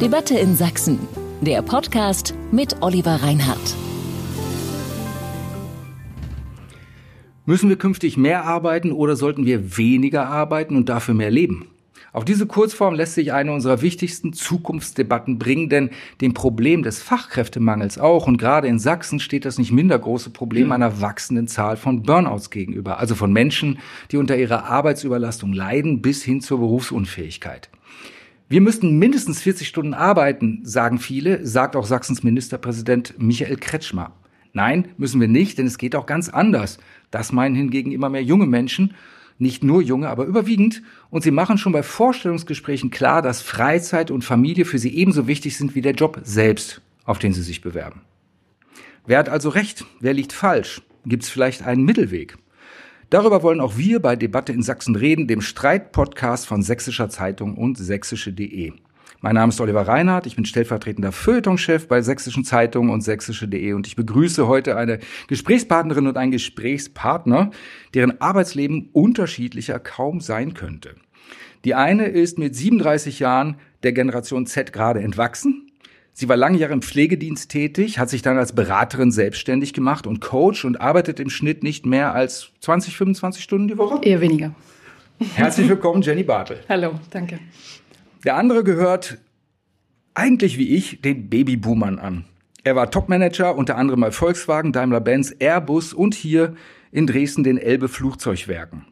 Debatte in Sachsen, der Podcast mit Oliver Reinhardt. Müssen wir künftig mehr arbeiten oder sollten wir weniger arbeiten und dafür mehr leben? Auf diese Kurzform lässt sich eine unserer wichtigsten Zukunftsdebatten bringen, denn dem Problem des Fachkräftemangels auch und gerade in Sachsen steht das nicht minder große Problem einer wachsenden Zahl von Burnouts gegenüber, also von Menschen, die unter ihrer Arbeitsüberlastung leiden bis hin zur Berufsunfähigkeit. Wir müssten mindestens 40 Stunden arbeiten, sagen viele, sagt auch Sachsens Ministerpräsident Michael Kretschmer. Nein, müssen wir nicht, denn es geht auch ganz anders. Das meinen hingegen immer mehr junge Menschen, nicht nur junge, aber überwiegend. Und sie machen schon bei Vorstellungsgesprächen klar, dass Freizeit und Familie für sie ebenso wichtig sind wie der Job selbst, auf den sie sich bewerben. Wer hat also recht? Wer liegt falsch? Gibt es vielleicht einen Mittelweg? Darüber wollen auch wir bei Debatte in Sachsen reden, dem Streitpodcast von Sächsischer Zeitung und sächsische.de. Mein Name ist Oliver Reinhardt, ich bin stellvertretender Feuilletonchef bei Sächsischen Zeitungen und sächsische.de und ich begrüße heute eine Gesprächspartnerin und einen Gesprächspartner, deren Arbeitsleben unterschiedlicher kaum sein könnte. Die eine ist mit 37 Jahren der Generation Z gerade entwachsen, Sie war lange Jahre im Pflegedienst tätig, hat sich dann als Beraterin selbstständig gemacht und Coach und arbeitet im Schnitt nicht mehr als 20, 25 Stunden die Woche? Eher weniger. Herzlich willkommen, Jenny Bartel. Hallo, danke. Der andere gehört eigentlich wie ich den Babyboomern an. Er war Topmanager unter anderem bei Volkswagen, Daimler-Benz, Airbus und hier in Dresden den Elbe Flugzeugwerken.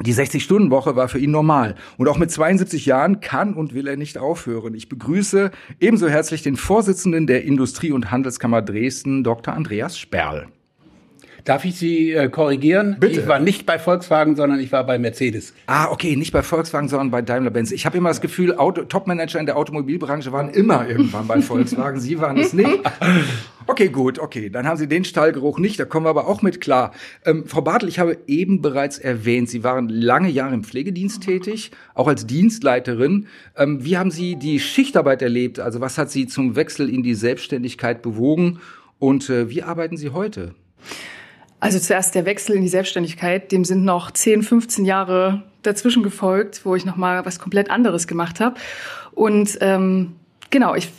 Die 60-Stunden-Woche war für ihn normal. Und auch mit 72 Jahren kann und will er nicht aufhören. Ich begrüße ebenso herzlich den Vorsitzenden der Industrie- und Handelskammer Dresden, Dr. Andreas Sperl. Darf ich Sie äh, korrigieren? Bitte. Ich war nicht bei Volkswagen, sondern ich war bei Mercedes. Ah, okay, nicht bei Volkswagen, sondern bei Daimler-Benz. Ich habe immer das Gefühl, Auto Topmanager in der Automobilbranche waren immer irgendwann bei Volkswagen. Sie waren es nicht. Okay, gut, okay. Dann haben Sie den Stallgeruch nicht, da kommen wir aber auch mit klar. Ähm, Frau Bartel, ich habe eben bereits erwähnt, Sie waren lange Jahre im Pflegedienst tätig, auch als Dienstleiterin. Ähm, wie haben Sie die Schichtarbeit erlebt? Also was hat Sie zum Wechsel in die Selbstständigkeit bewogen? Und äh, wie arbeiten Sie heute? Also zuerst der Wechsel in die Selbstständigkeit, dem sind noch 10, 15 Jahre dazwischen gefolgt, wo ich noch mal was komplett anderes gemacht habe. Und ähm, genau, ich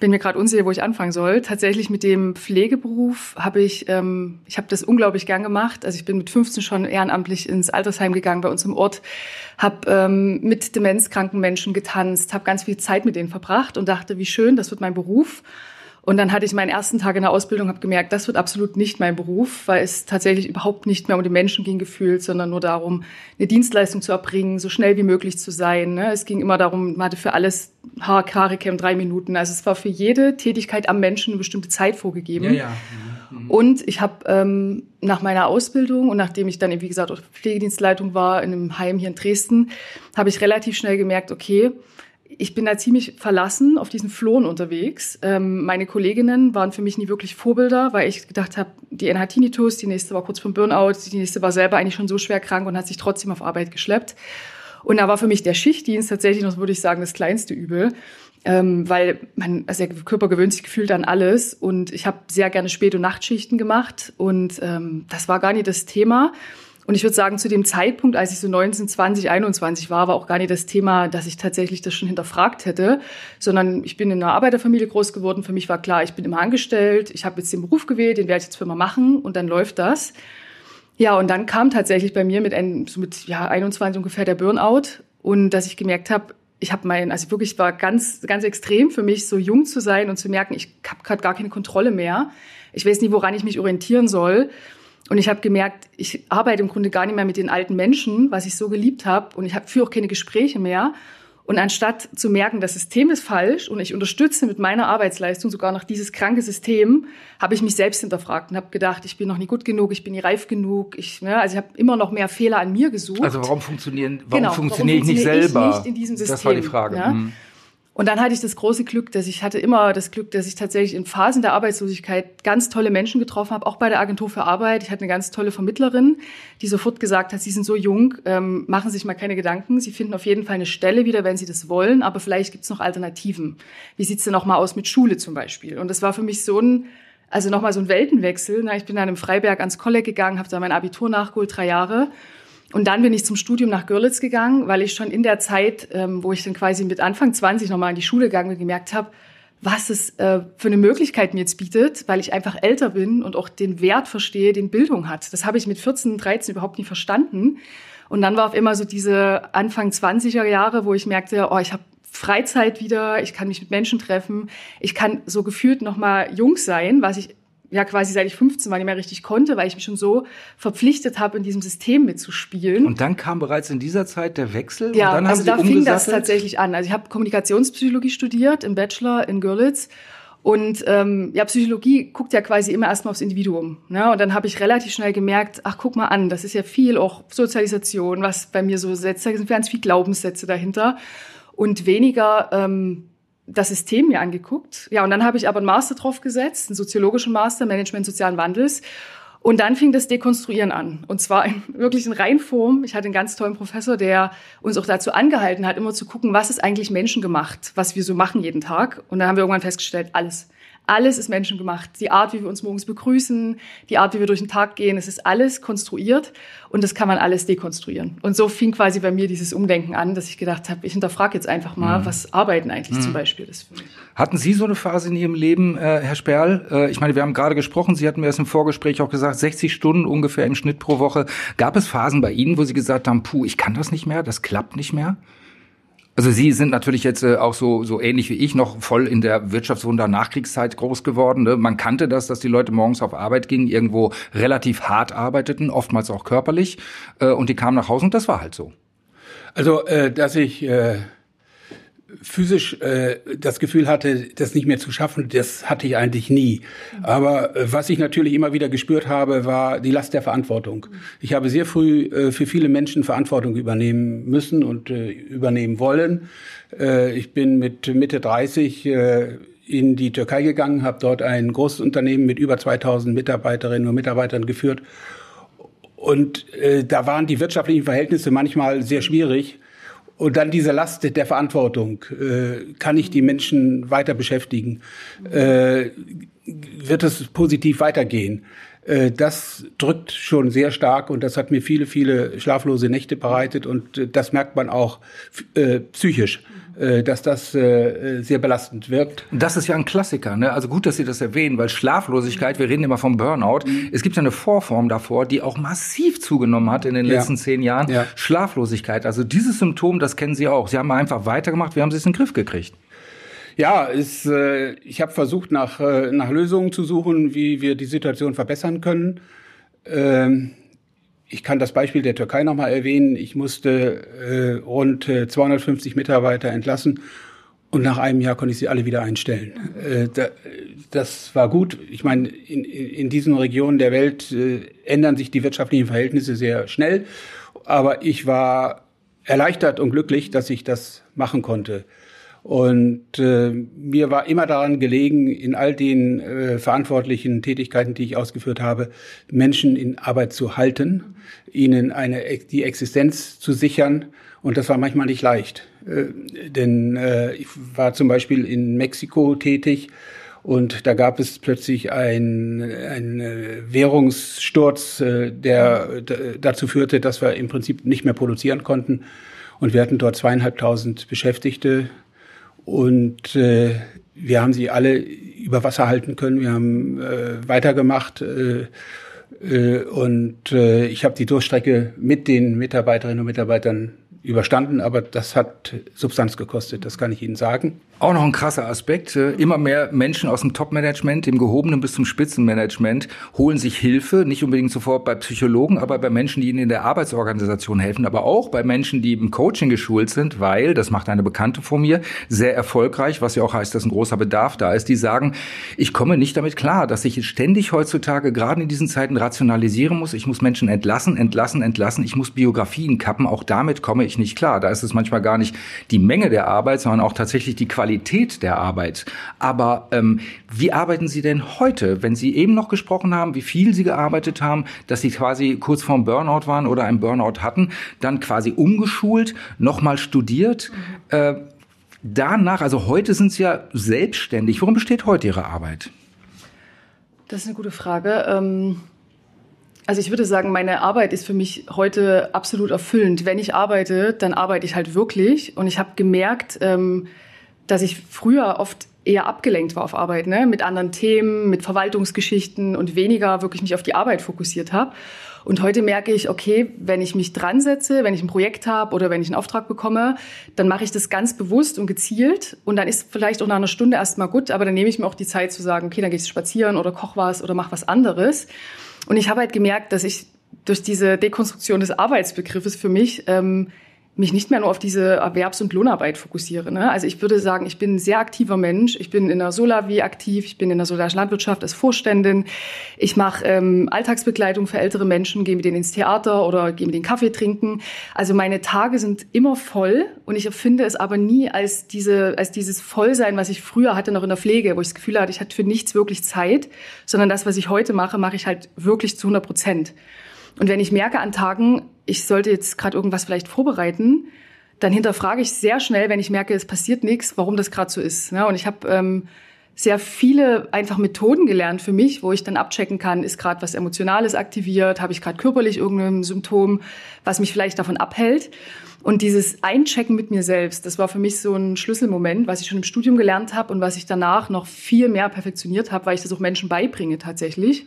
bin mir gerade unsicher, wo ich anfangen soll. Tatsächlich mit dem Pflegeberuf habe ich, ähm, ich habe das unglaublich gern gemacht. Also ich bin mit 15 schon ehrenamtlich ins Altersheim gegangen bei uns im Ort, habe ähm, mit demenzkranken Menschen getanzt, habe ganz viel Zeit mit denen verbracht und dachte, wie schön, das wird mein Beruf. Und dann hatte ich meinen ersten Tag in der Ausbildung, habe gemerkt, das wird absolut nicht mein Beruf, weil es tatsächlich überhaupt nicht mehr um den Menschen ging gefühlt, sondern nur darum, eine Dienstleistung zu erbringen, so schnell wie möglich zu sein. Ne? Es ging immer darum, man hatte für alles Haarkaricam drei Minuten. Also es war für jede Tätigkeit am Menschen eine bestimmte Zeit vorgegeben. Ja, ja. Mhm. Und ich habe ähm, nach meiner Ausbildung und nachdem ich dann, wie gesagt, auch Pflegedienstleitung war in einem Heim hier in Dresden, habe ich relativ schnell gemerkt, okay, ich bin da ziemlich verlassen auf diesen Flohen unterwegs. Ähm, meine Kolleginnen waren für mich nie wirklich Vorbilder, weil ich gedacht habe, die eine hat Tinnitus, die nächste war kurz vom Burnout, die nächste war selber eigentlich schon so schwer krank und hat sich trotzdem auf Arbeit geschleppt. Und da war für mich der Schichtdienst tatsächlich noch, würde ich sagen, das kleinste Übel. Ähm, weil man, also der Körper gewöhnt sich gefühlt an alles und ich habe sehr gerne Spät- und Nachtschichten gemacht und ähm, das war gar nicht das Thema. Und ich würde sagen, zu dem Zeitpunkt, als ich so 19, 20, 21 war, war auch gar nicht das Thema, dass ich tatsächlich das schon hinterfragt hätte, sondern ich bin in einer Arbeiterfamilie groß geworden. Für mich war klar, ich bin immer angestellt, ich habe jetzt den Beruf gewählt, den werde ich jetzt für immer machen und dann läuft das. Ja, und dann kam tatsächlich bei mir mit, ein, so mit ja, 21 ungefähr der Burnout und dass ich gemerkt habe, ich habe mein, also wirklich war ganz, ganz extrem für mich, so jung zu sein und zu merken, ich habe gerade gar keine Kontrolle mehr. Ich weiß nicht, woran ich mich orientieren soll. Und ich habe gemerkt, ich arbeite im Grunde gar nicht mehr mit den alten Menschen, was ich so geliebt habe. Und ich führe auch keine Gespräche mehr. Und anstatt zu merken, das System ist falsch und ich unterstütze mit meiner Arbeitsleistung sogar noch dieses kranke System, habe ich mich selbst hinterfragt und habe gedacht, ich bin noch nie gut genug, ich bin nie reif genug. Ich, ne, also ich habe immer noch mehr Fehler an mir gesucht. Also warum funktionieren, warum Genau, funktioniere warum ich nicht funktioniere ich selber? nicht in diesem Das war die System, Frage. ja? Mhm. Und dann hatte ich das große Glück, dass ich hatte immer das Glück, dass ich tatsächlich in Phasen der Arbeitslosigkeit ganz tolle Menschen getroffen habe, auch bei der Agentur für Arbeit. Ich hatte eine ganz tolle Vermittlerin, die sofort gesagt hat, Sie sind so jung, ähm, machen Sie sich mal keine Gedanken. Sie finden auf jeden Fall eine Stelle wieder, wenn Sie das wollen, aber vielleicht gibt es noch Alternativen. Wie sieht's denn noch mal aus mit Schule zum Beispiel? Und das war für mich so ein, also nochmal so ein Weltenwechsel. Na, ich bin dann im Freiberg ans Kolleg gegangen, habe da mein Abitur nachgeholt, drei Jahre. Und dann bin ich zum Studium nach Görlitz gegangen, weil ich schon in der Zeit, ähm, wo ich dann quasi mit Anfang 20 nochmal in die Schule gegangen bin, gemerkt habe, was es äh, für eine Möglichkeit mir jetzt bietet, weil ich einfach älter bin und auch den Wert verstehe, den Bildung hat. Das habe ich mit 14, 13 überhaupt nie verstanden. Und dann war auf immer so diese Anfang 20er Jahre, wo ich merkte, oh, ich habe Freizeit wieder, ich kann mich mit Menschen treffen, ich kann so gefühlt nochmal jung sein, was ich ja quasi seit ich 15 war nicht mehr richtig konnte, weil ich mich schon so verpflichtet habe, in diesem System mitzuspielen. Und dann kam bereits in dieser Zeit der Wechsel. Ja, und dann haben also da fing das tatsächlich an. Also ich habe Kommunikationspsychologie studiert im Bachelor in Görlitz. Und ähm, ja, Psychologie guckt ja quasi immer erstmal aufs Individuum. Ne? Und dann habe ich relativ schnell gemerkt, ach, guck mal an, das ist ja viel auch Sozialisation, was bei mir so setzt. Da sind ganz viel Glaubenssätze dahinter. Und weniger ähm, das System mir angeguckt. Ja, und dann habe ich aber einen Master drauf gesetzt, einen soziologischen Master, Management sozialen Wandels. Und dann fing das Dekonstruieren an. Und zwar in wirklich in Reinform. Ich hatte einen ganz tollen Professor, der uns auch dazu angehalten hat, immer zu gucken, was ist eigentlich menschengemacht, was wir so machen jeden Tag. Und dann haben wir irgendwann festgestellt, alles. Alles ist menschengemacht. Die Art, wie wir uns morgens begrüßen, die Art, wie wir durch den Tag gehen, es ist alles konstruiert und das kann man alles dekonstruieren. Und so fing quasi bei mir dieses Umdenken an, dass ich gedacht habe, ich hinterfrage jetzt einfach mal, was Arbeiten eigentlich zum Beispiel ist für mich. Hatten Sie so eine Phase in Ihrem Leben, äh, Herr Sperl? Äh, ich meine, wir haben gerade gesprochen, Sie hatten mir erst im Vorgespräch auch gesagt, 60 Stunden ungefähr im Schnitt pro Woche. Gab es Phasen bei Ihnen, wo Sie gesagt haben, puh, ich kann das nicht mehr, das klappt nicht mehr? Also Sie sind natürlich jetzt äh, auch so so ähnlich wie ich noch voll in der Wirtschaftswunder Nachkriegszeit groß geworden. Ne? Man kannte das, dass die Leute morgens auf Arbeit gingen, irgendwo relativ hart arbeiteten, oftmals auch körperlich, äh, und die kamen nach Hause und das war halt so. Also, äh, dass ich äh, physisch äh, das Gefühl hatte, das nicht mehr zu schaffen, das hatte ich eigentlich nie. Aber äh, was ich natürlich immer wieder gespürt habe, war die Last der Verantwortung. Ich habe sehr früh äh, für viele Menschen Verantwortung übernehmen müssen und äh, übernehmen wollen. Äh, ich bin mit Mitte 30 äh, in die Türkei gegangen, habe dort ein großes Unternehmen mit über 2000 Mitarbeiterinnen und Mitarbeitern geführt. Und äh, da waren die wirtschaftlichen Verhältnisse manchmal sehr schwierig. Und dann diese Last der Verantwortung. Äh, kann ich die Menschen weiter beschäftigen? Äh, wird es positiv weitergehen? Äh, das drückt schon sehr stark und das hat mir viele, viele schlaflose Nächte bereitet und äh, das merkt man auch äh, psychisch, dass das äh, sehr belastend wirkt. Das ist ja ein Klassiker, ne? Also gut, dass Sie das erwähnen, weil Schlaflosigkeit, wir reden immer vom Burnout. Mhm. Es gibt ja eine Vorform davor, die auch massiv zugenommen hat in den Ja. letzten zehn Jahren. Ja. Schlaflosigkeit. Also dieses Symptom, das kennen Sie auch. Sie haben einfach weitergemacht, wir haben es in den Griff gekriegt. Ja, es, äh, ich habe versucht, nach, äh, nach Lösungen zu suchen, wie wir die Situation verbessern können. Ähm, ich kann das Beispiel der Türkei nochmal erwähnen. Ich musste äh, rund äh, 250 Mitarbeiter entlassen und nach einem Jahr konnte ich sie alle wieder einstellen. Äh, da, das war gut. Ich meine, in, in in diesen Regionen der Welt äh, ändern sich die wirtschaftlichen Verhältnisse sehr schnell. Aber ich war erleichtert und glücklich, dass ich das machen konnte. Und äh, mir war immer daran gelegen, in all den äh, verantwortlichen Tätigkeiten, die ich ausgeführt habe, Menschen in Arbeit zu halten, ihnen eine, die Existenz zu sichern. Und das war manchmal nicht leicht. Äh, denn äh, ich war zum Beispiel in Mexiko tätig und da gab es plötzlich einen ein Währungssturz, äh, der dazu führte, dass wir im Prinzip nicht mehr produzieren konnten. Und wir hatten dort zweieinhalbtausend Beschäftigte und äh, wir haben sie alle über Wasser halten können. Wir haben äh, weitergemacht äh, äh, und äh, ich habe die Durchstrecke mit den Mitarbeiterinnen und Mitarbeitern überstanden, aber das hat Substanz gekostet, das kann ich Ihnen sagen. Auch noch ein krasser Aspekt. Äh, immer mehr Menschen aus dem Top-Management, dem gehobenen bis zum Spitzenmanagement, holen sich Hilfe, nicht unbedingt sofort bei Psychologen, aber bei Menschen, die ihnen in der Arbeitsorganisation helfen, aber auch bei Menschen, die im Coaching geschult sind, weil, das macht eine Bekannte von mir, sehr erfolgreich, was ja auch heißt, dass ein großer Bedarf da ist, die sagen, ich komme nicht damit klar, dass ich ständig heutzutage, gerade in diesen Zeiten, rationalisieren muss. Ich muss Menschen entlassen, entlassen, entlassen. Ich muss Biografien kappen. Auch damit komme ich nicht klar. Da ist es manchmal gar nicht die Menge der Arbeit, sondern auch tatsächlich die Qualität Qualität der Arbeit. Aber ähm, wie arbeiten Sie denn heute, wenn Sie eben noch gesprochen haben, wie viel Sie gearbeitet haben, dass Sie quasi kurz vorm Burnout waren oder einen Burnout hatten, dann quasi umgeschult, nochmal studiert? Mhm. Äh, danach, also heute sind Sie ja selbstständig. Worum besteht heute Ihre Arbeit? Das ist eine gute Frage. Ähm also ich würde sagen, meine Arbeit ist für mich heute absolut erfüllend. Wenn ich arbeite, dann arbeite ich halt wirklich. Und ich habe gemerkt, ähm, dass ich früher oft eher abgelenkt war auf Arbeit, ne? mit anderen Themen, mit Verwaltungsgeschichten und weniger wirklich mich auf die Arbeit fokussiert habe. Und heute merke ich, okay, wenn ich mich dran setze, wenn ich ein Projekt habe oder wenn ich einen Auftrag bekomme, dann mache ich das ganz bewusst und gezielt. Und dann ist vielleicht auch nach einer Stunde erstmal gut, aber dann nehme ich mir auch die Zeit zu sagen, okay, dann gehst du spazieren oder koch was oder mach was anderes. Und ich habe halt gemerkt, dass ich durch diese Dekonstruktion des Arbeitsbegriffes für mich ähm, mich nicht mehr nur auf diese Erwerbs- und Lohnarbeit fokussiere. Ne? Also ich würde sagen, ich bin ein sehr aktiver Mensch. Ich bin in der Solavi aktiv, ich bin in der solidarischen Landwirtschaft als Vorständin. Ich mache ähm, Alltagsbegleitung für ältere Menschen, gehe mit denen ins Theater oder gehe mit denen Kaffee trinken. Also meine Tage sind immer voll und ich empfinde es aber nie als, diese, als dieses Vollsein, was ich früher hatte noch in der Pflege, wo ich das Gefühl hatte, ich hatte für nichts wirklich Zeit, sondern das, was ich heute mache, mache ich halt wirklich zu 100 Prozent. Und wenn ich merke an Tagen, ich sollte jetzt gerade irgendwas vielleicht vorbereiten, dann hinterfrage ich sehr schnell, wenn ich merke, es passiert nichts, warum das gerade so ist. Ja, und ich habe ähm, sehr viele einfach Methoden gelernt für mich, wo ich dann abchecken kann, ist gerade was Emotionales aktiviert, habe ich gerade körperlich irgendein Symptom, was mich vielleicht davon abhält. Und dieses Einchecken mit mir selbst, das war für mich so ein Schlüsselmoment, was ich schon im Studium gelernt habe und was ich danach noch viel mehr perfektioniert habe, weil ich das auch Menschen beibringe tatsächlich.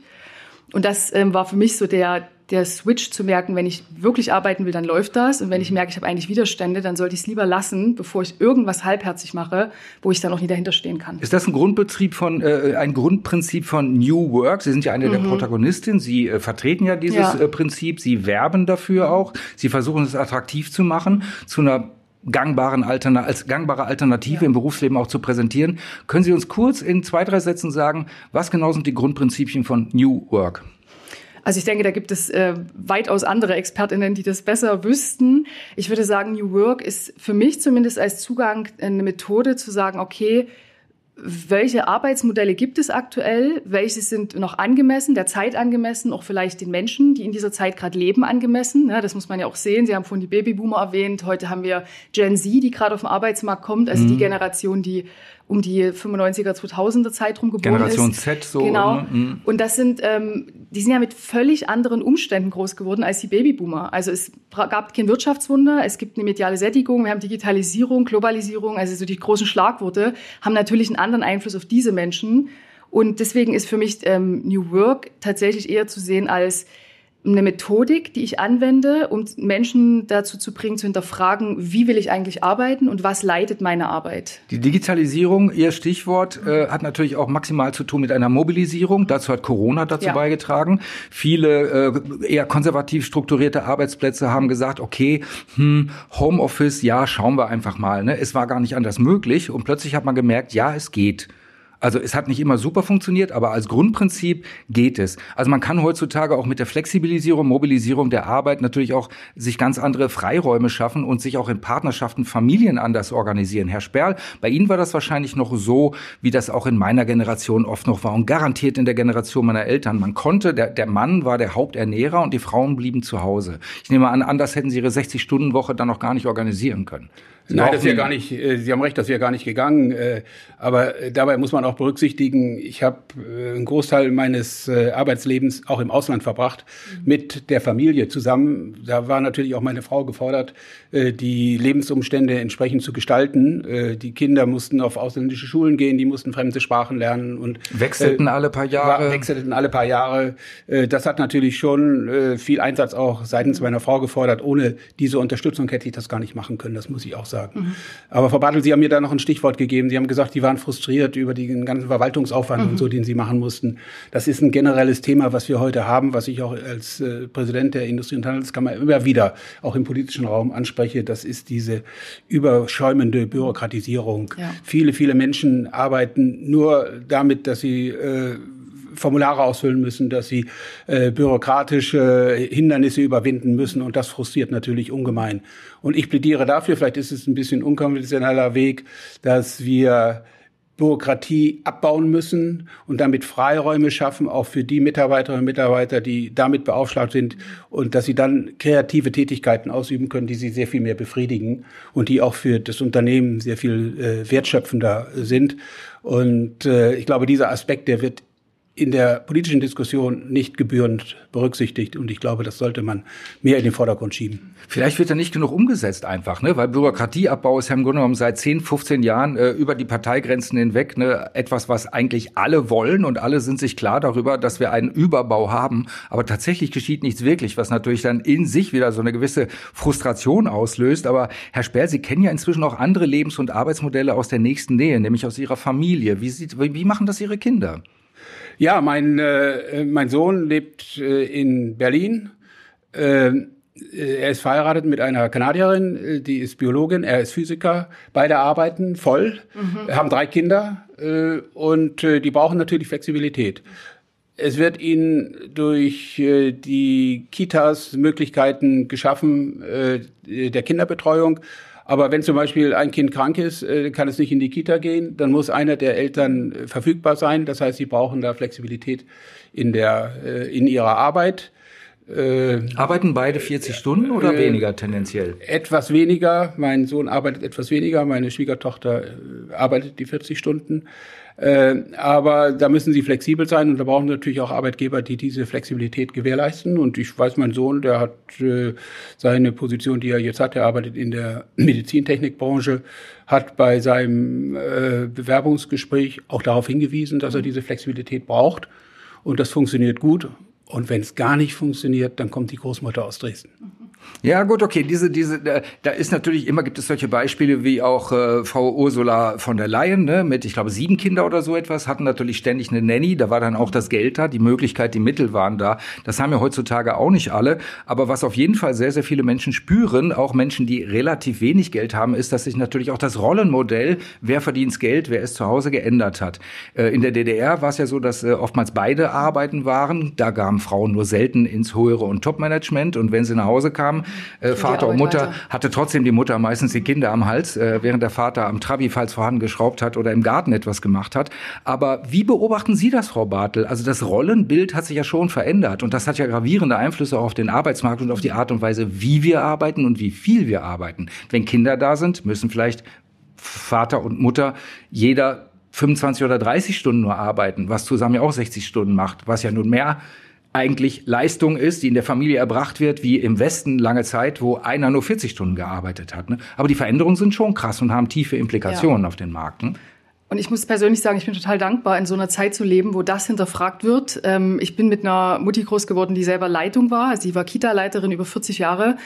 Und das ähm, war für mich so der, der Switch zu merken, wenn ich wirklich arbeiten will, dann läuft das. Und wenn ich merke, ich habe eigentlich Widerstände, dann sollte ich es lieber lassen, bevor ich irgendwas halbherzig mache, wo ich dann auch nie dahinter stehen kann. Ist das ein Grundbetrieb von, äh, ein Grundprinzip von New Work? Sie sind ja eine mhm. der Protagonistinnen. Sie äh, vertreten ja dieses ja. Äh, Prinzip. Sie werben dafür auch. Sie versuchen es attraktiv zu machen, zu einer gangbaren Altern als gangbare Alternative ja. im Berufsleben auch zu präsentieren. Können Sie uns kurz in zwei, drei Sätzen sagen, was genau sind die Grundprinzipien von New Work? Also ich denke, da gibt es äh, weitaus andere Expertinnen, die das besser wüssten. Ich würde sagen, New Work ist für mich zumindest als Zugang eine Methode zu sagen, okay, welche Arbeitsmodelle gibt es aktuell? Welche sind noch angemessen, der Zeit angemessen, auch vielleicht den Menschen, die in dieser Zeit gerade leben, angemessen? Ja, das muss man ja auch sehen. Sie haben vorhin die Babyboomer erwähnt. Heute haben wir Gen Z, die gerade auf den Arbeitsmarkt kommt, also mhm. die Generation, die um die 95er, 2000er Zeit rum geboren Generation ist. Z so. Genau. Mhm. Und das sind, ähm, die sind ja mit völlig anderen Umständen groß geworden als die Babyboomer. Also es gab kein Wirtschaftswunder, es gibt eine mediale Sättigung, wir haben Digitalisierung, Globalisierung, also so die großen Schlagworte, haben natürlich einen anderen Einfluss auf diese Menschen. Und deswegen ist für mich ähm, New Work tatsächlich eher zu sehen als eine Methodik, die ich anwende, um Menschen dazu zu bringen, zu hinterfragen, wie will ich eigentlich arbeiten und was leitet meine Arbeit. Die Digitalisierung, Ihr Stichwort, äh, hat natürlich auch maximal zu tun mit einer Mobilisierung. Dazu hat Corona dazu ja. beigetragen. Viele äh, eher konservativ strukturierte Arbeitsplätze haben gesagt, okay, hm, Homeoffice, ja, schauen wir einfach mal. Ne? Es war gar nicht anders möglich und plötzlich hat man gemerkt, ja, es geht. Also es hat nicht immer super funktioniert, aber als Grundprinzip geht es. Also man kann heutzutage auch mit der Flexibilisierung, Mobilisierung der Arbeit natürlich auch sich ganz andere Freiräume schaffen und sich auch in Partnerschaften, Familien anders organisieren. Herr Sperl, bei Ihnen war das wahrscheinlich noch so, wie das auch in meiner Generation oft noch war und garantiert in der Generation meiner Eltern. Man konnte, der, der Mann war der Haupternährer und die Frauen blieben zu Hause. Ich nehme an, anders hätten Sie Ihre 60-Stunden-Woche dann noch gar nicht organisieren können. Sie Nein, das wäre gar nicht, äh, Sie haben recht, das wäre gar nicht gegangen. Äh, aber äh, dabei muss man auch berücksichtigen, ich habe einen Großteil meines Arbeitslebens auch im Ausland verbracht, mit der Familie zusammen. Da war natürlich auch meine Frau gefordert, die Lebensumstände entsprechend zu gestalten. Die Kinder mussten auf ausländische Schulen gehen, die mussten fremde Sprachen lernen und wechselten alle paar Jahre. Wechselten alle paar Jahre. Das hat natürlich schon viel Einsatz auch seitens meiner Frau gefordert. Ohne diese Unterstützung hätte ich das gar nicht machen können. Das muss ich auch sagen sagen. Mhm. Aber Frau Bartel, Sie haben mir da noch ein Stichwort gegeben. Sie haben gesagt, die waren frustriert über den ganzen Verwaltungsaufwand mhm. und so, den Sie machen mussten. Das ist ein generelles Thema, was wir heute haben, was ich auch als äh, Präsident der Industrie- und Handelskammer immer wieder auch im politischen Raum anspreche. Das ist diese überschäumende Bürokratisierung. Ja. Viele, viele Menschen arbeiten nur damit, dass sie äh, Formulare ausfüllen müssen, dass sie äh, bürokratische Hindernisse überwinden müssen und das frustriert natürlich ungemein. Und ich plädiere dafür, vielleicht ist es ein bisschen unkonventioneller Weg, dass wir Bürokratie abbauen müssen und damit Freiräume schaffen, auch für die Mitarbeiterinnen und Mitarbeiter, die damit beaufschlagt sind und dass sie dann kreative Tätigkeiten ausüben können, die sie sehr viel mehr befriedigen und die auch für das Unternehmen sehr viel äh, wertschöpfender sind. Und äh, ich glaube, dieser Aspekt, der wird in der politischen Diskussion nicht gebührend berücksichtigt. Und ich glaube, das sollte man mehr in den Vordergrund schieben. Vielleicht wird er nicht genug umgesetzt einfach, ne? weil Bürokratieabbau ist ja im Grunde genommen seit 10, 15 Jahren äh, über die Parteigrenzen hinweg ne? etwas, was eigentlich alle wollen und alle sind sich klar darüber, dass wir einen Überbau haben. Aber tatsächlich geschieht nichts wirklich, was natürlich dann in sich wieder so eine gewisse Frustration auslöst. Aber Herr Sperr, Sie kennen ja inzwischen auch andere Lebens- und Arbeitsmodelle aus der nächsten Nähe, nämlich aus Ihrer Familie. Wie, sieht, wie machen das Ihre Kinder? Ja, mein, äh, mein Sohn lebt äh, in Berlin. Äh, er ist verheiratet mit einer Kanadierin, äh, die ist Biologin, er ist Physiker. Beide arbeiten voll, mhm. haben drei Kinder äh, und äh, die brauchen natürlich Flexibilität. Es wird ihnen durch äh, die Kitas Möglichkeiten geschaffen äh, der Kinderbetreuung. Aber wenn zum Beispiel ein Kind krank ist, äh, kann es nicht in die Kita gehen, dann muss einer der Eltern äh, verfügbar sein. Das heißt, sie brauchen da Flexibilität in der äh, in ihrer Arbeit. Arbeiten beide 40 Stunden oder äh, weniger tendenziell? Etwas weniger. Mein Sohn arbeitet etwas weniger. Meine Schwiegertochter arbeitet die 40 Stunden. Äh, aber da müssen sie flexibel sein und da brauchen natürlich auch Arbeitgeber, die diese Flexibilität gewährleisten. Und ich weiß, mein Sohn, der hat äh, seine Position, die er jetzt hat, er arbeitet in der Medizintechnikbranche, hat bei seinem äh, Bewerbungsgespräch auch darauf hingewiesen, dass er diese Flexibilität braucht. Und das funktioniert gut. Und wenn es gar nicht funktioniert, dann kommt die Großmutter aus Dresden. Ja, gut, okay. Diese, diese, da ist natürlich immer gibt es solche Beispiele wie auch äh, Frau Ursula von der Leyen, ne, mit, ich glaube, sieben Kinder oder so etwas, hatten natürlich ständig eine Nanny. Da war dann auch das Geld da, die Möglichkeit, die Mittel waren da. Das haben ja heutzutage auch nicht alle. Aber was auf jeden Fall sehr, sehr viele Menschen spüren, auch Menschen, die relativ wenig Geld haben, ist, dass sich natürlich auch das Rollenmodell, wer verdient Geld, wer ist zu Hause, geändert hat. Äh, in der DDR war es ja so, dass äh, oftmals beide arbeiten waren. Da gaben Frauen nur selten ins höhere und Topmanagement. Und wenn sie nach Hause kamen, äh, Vater und Mutter, weiter. hatte trotzdem die Mutter meistens die Kinder am Hals, äh, während der Vater am Trabi, falls vorhanden, geschraubt hat oder im Garten etwas gemacht hat. Aber wie beobachten Sie das, Frau Bartel? Also das Rollenbild hat sich ja schon verändert und das hat ja gravierende Einflüsse auch auf den Arbeitsmarkt und auf die Art und Weise, wie wir arbeiten und wie viel wir arbeiten. Wenn Kinder da sind, müssen vielleicht Vater und Mutter jeder 25 oder 30 Stunden nur arbeiten, was zusammen ja auch 60 Stunden macht, was ja nun mehr eigentlich Leistung ist, die in der Familie erbracht wird, wie im Westen lange Zeit, wo einer nur 40 Stunden gearbeitet hat. Ne? Aber die Veränderungen sind schon krass und haben tiefe Implikationen ja. auf den Markt. Ne? Und ich muss persönlich sagen, ich bin total dankbar, in so einer Zeit zu leben, wo das hinterfragt wird. Ähm, ich bin mit einer Mutti groß geworden, die selber Leitung war. Sie war Kita-Leiterin über 40 Jahre.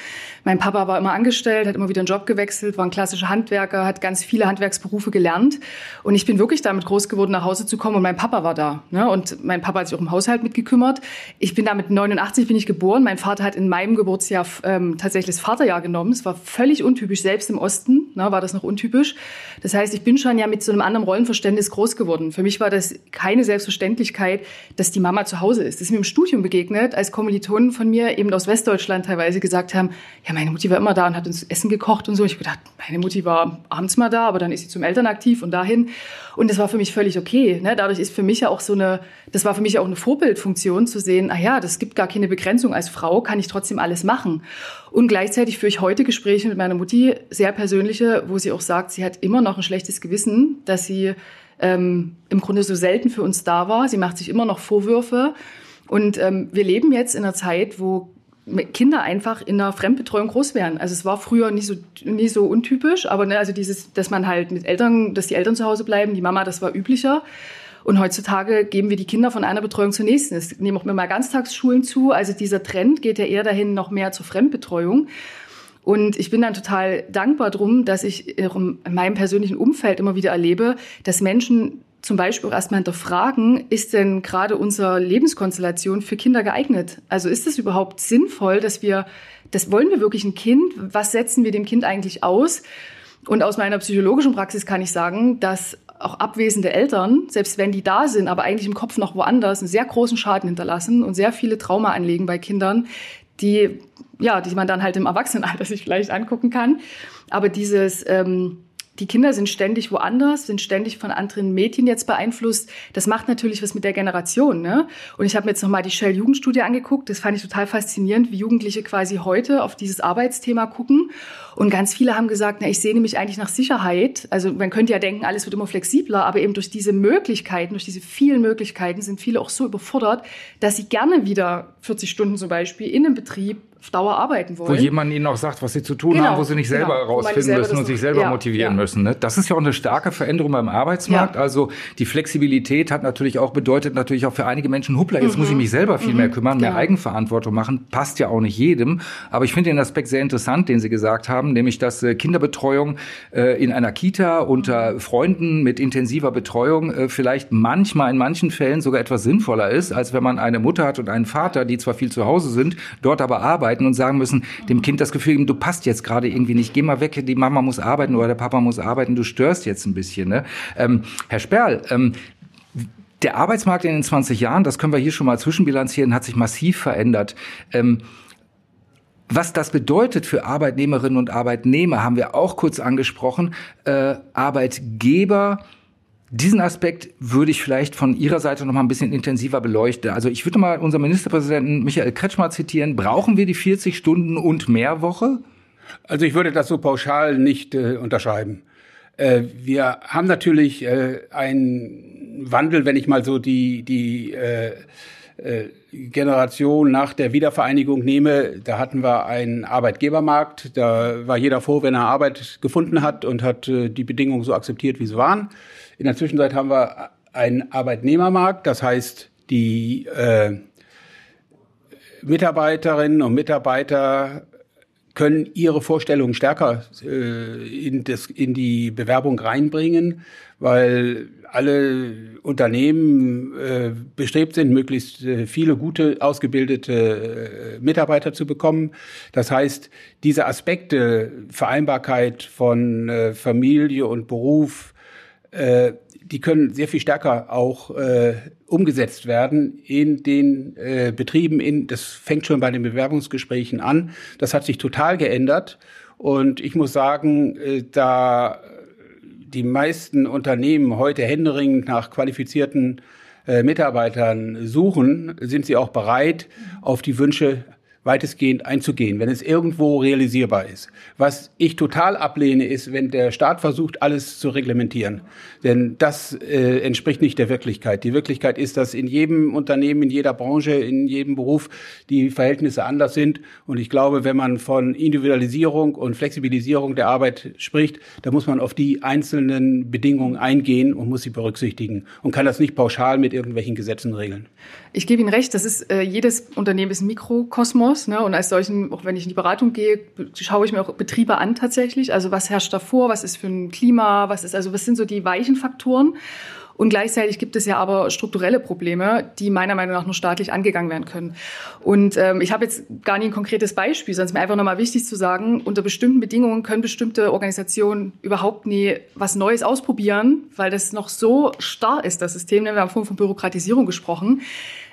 Mein Papa war immer angestellt, hat immer wieder einen Job gewechselt, war ein klassischer Handwerker, hat ganz viele Handwerksberufe gelernt. Und ich bin wirklich damit groß geworden, nach Hause zu kommen. Und mein Papa war da. Ne? Und mein Papa hat sich auch im Haushalt mitgekümmert. Ich bin da mit 89 bin ich geboren. Mein Vater hat in meinem Geburtsjahr ähm, tatsächlich das Vaterjahr genommen. Es war völlig untypisch. Selbst im Osten ne, war das noch untypisch. Das heißt, ich bin schon ja mit so einem anderen Rollenverständnis groß geworden. Für mich war das keine Selbstverständlichkeit, dass die Mama zu Hause ist. Das ist mir im Studium begegnet, als Kommilitonen von mir eben aus Westdeutschland teilweise gesagt haben, ja, meine Mutti war immer da und hat uns Essen gekocht und so. Ich gedacht, meine Mutti war abends mal da, aber dann ist sie zum Elternaktiv und dahin. Und das war für mich völlig okay. Ne? Dadurch ist für mich ja auch so eine, das war für mich auch eine Vorbildfunktion zu sehen, ah ja, das gibt gar keine Begrenzung. Als Frau kann ich trotzdem alles machen. Und gleichzeitig führe ich heute Gespräche mit meiner Mutti, sehr persönliche, wo sie auch sagt, sie hat immer noch ein schlechtes Gewissen, dass sie ähm, im Grunde so selten für uns da war. Sie macht sich immer noch Vorwürfe. Und ähm, wir leben jetzt in einer Zeit, wo Kinder einfach in einer Fremdbetreuung groß werden. Also es war früher nicht so, nicht so untypisch, aber ne, also dieses, dass man halt mit Eltern, dass die Eltern zu Hause bleiben, die Mama, das war üblicher. Und heutzutage geben wir die Kinder von einer Betreuung zur nächsten. Es nehmen auch mal Ganztagsschulen zu. Also dieser Trend geht ja eher dahin noch mehr zur Fremdbetreuung. Und ich bin dann total dankbar drum, dass ich in meinem persönlichen Umfeld immer wieder erlebe, dass Menschen zum Beispiel auch erstmal hinterfragen, ist denn gerade unsere Lebenskonstellation für Kinder geeignet? Also ist es überhaupt sinnvoll, dass wir, das wollen wir wirklich ein Kind? Was setzen wir dem Kind eigentlich aus? Und aus meiner psychologischen Praxis kann ich sagen, dass auch abwesende Eltern, selbst wenn die da sind, aber eigentlich im Kopf noch woanders, einen sehr großen Schaden hinterlassen und sehr viele Trauma anlegen bei Kindern, die, ja, die man dann halt im Erwachsenenalter sich vielleicht angucken kann. Aber dieses, ähm, die Kinder sind ständig woanders, sind ständig von anderen Mädchen jetzt beeinflusst. Das macht natürlich was mit der Generation. Ne? Und ich habe mir jetzt nochmal die Shell-Jugendstudie angeguckt. Das fand ich total faszinierend, wie Jugendliche quasi heute auf dieses Arbeitsthema gucken. Und ganz viele haben gesagt, na, ich sehne mich eigentlich nach Sicherheit. Also man könnte ja denken, alles wird immer flexibler, aber eben durch diese Möglichkeiten, durch diese vielen Möglichkeiten sind viele auch so überfordert, dass sie gerne wieder 40 Stunden zum Beispiel in einem Betrieb auf Dauer arbeiten wollen. Wo jemand ihnen auch sagt, was sie zu tun genau, haben, wo sie nicht selber genau, rausfinden selber müssen und sich selber ja, motivieren ja. müssen. Ne? Das ist ja auch eine starke Veränderung beim Arbeitsmarkt. Ja. Also die Flexibilität hat natürlich auch bedeutet natürlich auch für einige Menschen, huppla, jetzt mhm. muss ich mich selber viel mhm. mehr kümmern, mehr genau. Eigenverantwortung machen. Passt ja auch nicht jedem. Aber ich finde den Aspekt sehr interessant, den Sie gesagt haben, nämlich dass äh, Kinderbetreuung äh, in einer Kita unter mhm. Freunden mit intensiver Betreuung äh, vielleicht manchmal in manchen Fällen sogar etwas sinnvoller ist, als wenn man eine Mutter hat und einen Vater, die zwar viel zu Hause sind, dort aber arbeiten arbeiten und sagen müssen, dem Kind das Gefühl geben, du passt jetzt gerade irgendwie nicht, geh mal weg, die Mama muss arbeiten oder der Papa muss arbeiten, du störst jetzt ein bisschen. Ne? Ähm, Herr Sperl, ähm, der Arbeitsmarkt in den 20 Jahren, das können wir hier schon mal zwischenbilanzieren, hat sich massiv verändert. Ähm, was das bedeutet für Arbeitnehmerinnen und Arbeitnehmer, haben wir auch kurz angesprochen. Äh, Arbeitgeber diesen Aspekt würde ich vielleicht von Ihrer Seite noch mal ein bisschen intensiver beleuchten. Also ich würde mal unseren Ministerpräsidenten Michael Kretschmer zitieren. Brauchen wir die 40 Stunden und mehr Woche? Also ich würde das so pauschal nicht äh, unterschreiben. Äh, wir haben natürlich äh, einen Wandel, wenn ich mal so die, die äh, äh, Generation nach der Wiedervereinigung nehme, da hatten wir einen Arbeitgebermarkt. Da war jeder froh, wenn er Arbeit gefunden hat und hat äh, die Bedingungen so akzeptiert, wie sie waren. In der Zwischenzeit haben wir einen Arbeitnehmermarkt, das heißt, die äh, Mitarbeiterinnen und Mitarbeiter können ihre Vorstellungen stärker äh, in, das, in die Bewerbung reinbringen, weil alle Unternehmen äh, bestrebt sind, möglichst äh, viele gute, ausgebildete äh, Mitarbeiter zu bekommen. Das heißt, diese Aspekte, Vereinbarkeit von äh, Familie und Beruf, äh, die können sehr viel stärker auch äh, umgesetzt werden in den äh, Betrieben. In, das fängt schon bei den Bewerbungsgesprächen an. Das hat sich total geändert. Und ich muss sagen, äh, da die meisten Unternehmen heute händeringend nach qualifizierten äh, Mitarbeitern suchen, sind sie auch bereit, auf die Wünsche weitestgehend einzugehen, wenn es irgendwo realisierbar ist. Was ich total ablehne, ist, wenn der Staat versucht, alles zu reglementieren. Denn das äh, entspricht nicht der Wirklichkeit. Die Wirklichkeit ist, dass in jedem Unternehmen, in jeder Branche, in jedem Beruf die Verhältnisse anders sind. Und ich glaube, wenn man von Individualisierung und Flexibilisierung der Arbeit spricht, da muss man auf die einzelnen Bedingungen eingehen und muss sie berücksichtigen und kann das nicht pauschal mit irgendwelchen Gesetzen regeln. Ich gebe Ihnen recht, das ist äh, jedes Unternehmen ist ein Mikrokosmos. Ne? Und als solchen, auch wenn ich in die Beratung gehe, schaue ich mir auch Betriebe an tatsächlich. Also was herrscht davor, was ist für ein Klima, was ist, also was sind so die weichen Faktoren? Und gleichzeitig gibt es ja aber strukturelle Probleme, die meiner Meinung nach nur staatlich angegangen werden können. Und ähm, ich habe jetzt gar nicht ein konkretes Beispiel, sondern es ist mir einfach nochmal wichtig zu sagen, unter bestimmten Bedingungen können bestimmte Organisationen überhaupt nie was Neues ausprobieren, weil das noch so starr ist, das System. Wir haben vorhin von Bürokratisierung gesprochen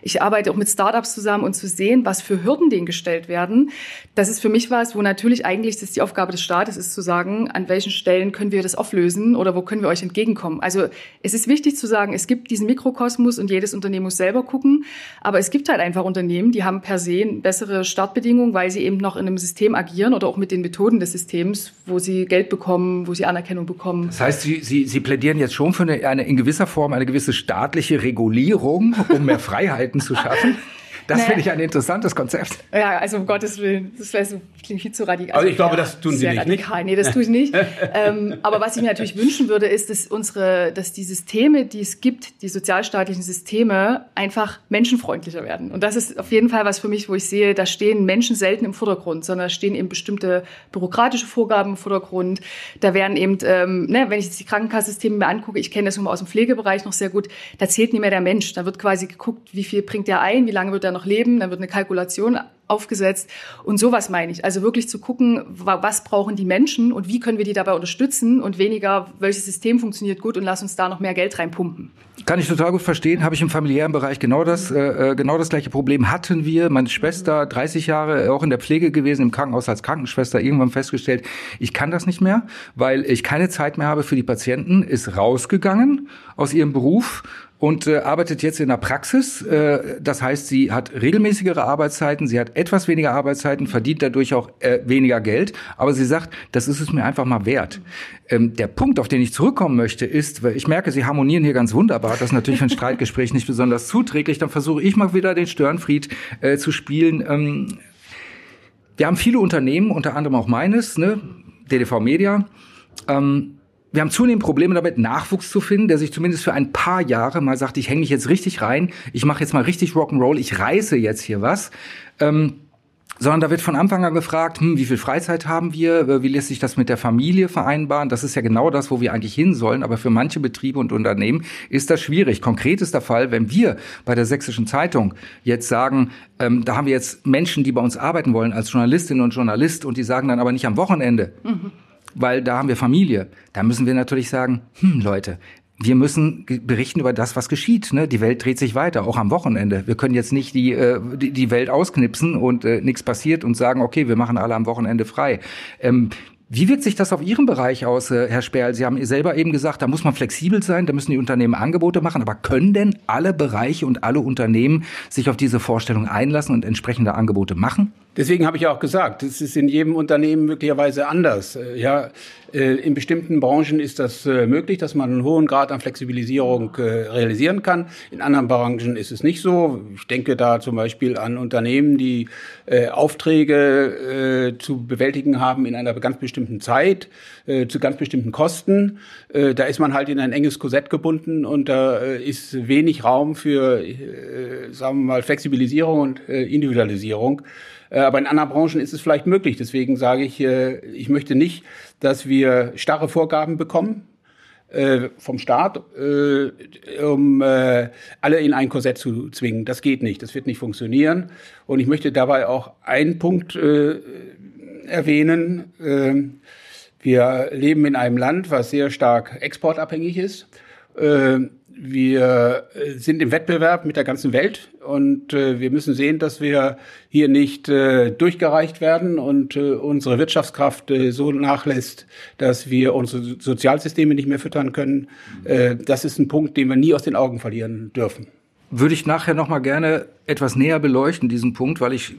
Ich arbeite auch mit Startups zusammen und zu sehen, was für Hürden denen gestellt werden. Das ist für mich was, wo natürlich eigentlich das die Aufgabe des Staates ist, zu sagen, an welchen Stellen können wir das auflösen oder wo können wir euch entgegenkommen. Also es ist wichtig zu sagen, es gibt diesen Mikrokosmos und jedes Unternehmen muss selber gucken. Aber es gibt halt einfach Unternehmen, die haben per se bessere Startbedingungen, weil sie eben noch in einem System agieren oder auch mit den Methoden des Systems, wo sie Geld bekommen, wo sie Anerkennung bekommen. Das heißt, Sie, sie, sie plädieren jetzt schon für eine, eine in gewisser Form eine gewisse staatliche Regulierung, um mehr Freiheiten zu schaffen? Das naja. finde ich ein interessantes Konzept. Ja, also um Gottes Willen, das wäre so, klingt viel zu radikal. Also ich glaube, ja, das tun Sie nicht. Radikal. Nee, das tue ich nicht. ähm, aber was ich mir natürlich wünschen würde, ist, dass unsere, dass die Systeme, die es gibt, die sozialstaatlichen Systeme, einfach menschenfreundlicher werden. Und das ist auf jeden Fall was für mich, wo ich sehe, da stehen Menschen selten im Vordergrund, sondern da stehen eben bestimmte bürokratische Vorgaben im Vordergrund. Da werden eben, ähm, ne, wenn ich jetzt die Krankenkassensysteme mir angucke, ich kenne das nur aus dem Pflegebereich noch sehr gut, da zählt nicht mehr der Mensch. Da wird quasi geguckt, wie viel bringt der ein, wie lange wird er noch leben, dann wird eine Kalkulation aufgesetzt und sowas meine ich. Also wirklich zu gucken, was brauchen die Menschen und wie können wir die dabei unterstützen und weniger, welches System funktioniert gut und lass uns da noch mehr Geld reinpumpen. Kann ich total gut verstehen. Habe ich im familiären Bereich genau das, äh, äh genau das gleiche Problem hatten wir. Meine Schwester, 30 Jahre, auch in der Pflege gewesen, im Krankenhaus als Krankenschwester, irgendwann festgestellt, ich kann das nicht mehr, weil ich keine Zeit mehr habe für die Patienten, ist rausgegangen aus ihrem Beruf und äh, arbeitet jetzt in der Praxis. Äh, das heißt, sie hat regelmäßigere Arbeitszeiten, sie hat etwas weniger Arbeitszeiten, verdient dadurch auch äh, weniger Geld. Aber sie sagt, das ist es mir einfach mal wert. Ähm, der Punkt, auf den ich zurückkommen möchte, ist, weil ich merke, Sie harmonieren hier ganz wunderbar. Das ist natürlich für ein Streitgespräch nicht besonders zuträglich. Dann versuche ich mal wieder den Störenfried äh, zu spielen. Ähm, wir haben viele Unternehmen, unter anderem auch meines, ne, DDV Media. Ähm, wir haben zunehmend Probleme damit, Nachwuchs zu finden, der sich zumindest für ein paar Jahre mal sagt, ich hänge mich jetzt richtig rein, ich mache jetzt mal richtig Rock'n'Roll, ich reiße jetzt hier was. Ähm, sondern da wird von Anfang an gefragt, hm, wie viel Freizeit haben wir, wie lässt sich das mit der Familie vereinbaren? Das ist ja genau das, wo wir eigentlich hin sollen, aber für manche Betriebe und Unternehmen ist das schwierig. Konkret ist der Fall, wenn wir bei der Sächsischen Zeitung jetzt sagen, ähm, da haben wir jetzt Menschen, die bei uns arbeiten wollen als Journalistin und Journalist und die sagen dann aber nicht am Wochenende. Mhm weil da haben wir Familie. Da müssen wir natürlich sagen, hm, Leute, wir müssen berichten über das, was geschieht. Ne? Die Welt dreht sich weiter, auch am Wochenende. Wir können jetzt nicht die, äh, die, Welt ausknipsen und äh, nichts passiert und sagen, okay, wir machen alle am Wochenende frei. Ähm, wie wirkt sich das auf Ihren Bereich aus, äh, Herr Sperl? Sie haben selber eben gesagt, da muss man flexibel sein, da müssen die Unternehmen Angebote machen. Aber können denn alle Bereiche und alle Unternehmen sich auf diese Vorstellung einlassen und entsprechende Angebote machen? Deswegen habe ich auch gesagt, es ist in jedem Unternehmen möglicherweise anders. Äh, ja, äh, in bestimmten Branchen ist das äh, möglich, dass man einen hohen Grad an Flexibilisierung realisieren kann. In anderen Branchen ist es nicht so. Ich denke da zum Beispiel an Unternehmen, die Aufträge zu bewältigen haben in einer ganz bestimmten Zeit, zu ganz bestimmten Kosten. Da ist man halt in ein enges Korsett gebunden und da ist wenig Raum für, sagen wir mal, Flexibilisierung und Individualisierung. Äh, aber in anderen Branchen ist es vielleicht möglich. Deswegen sage ich, äh, ich möchte nicht, dass wir starre Vorgaben bekommen äh, vom Staat, um alle in ein Korsett zu zwingen. Das geht nicht. Das wird nicht funktionieren. Und ich möchte dabei auch einen Punkt erwähnen. Wir leben in einem Land, was sehr stark exportabhängig ist wir äh, sind im Wettbewerb mit der ganzen Welt und äh, wir müssen sehen, dass wir hier nicht äh, durchgereicht werden und unsere Wirtschaftskraft so nachlässt, dass wir unsere Sozialsysteme nicht mehr füttern können. Das ist ein Punkt, den wir nie aus den Augen verlieren dürfen. Würde ich nachher noch mal gerne etwas näher beleuchten, diesen Punkt, weil ich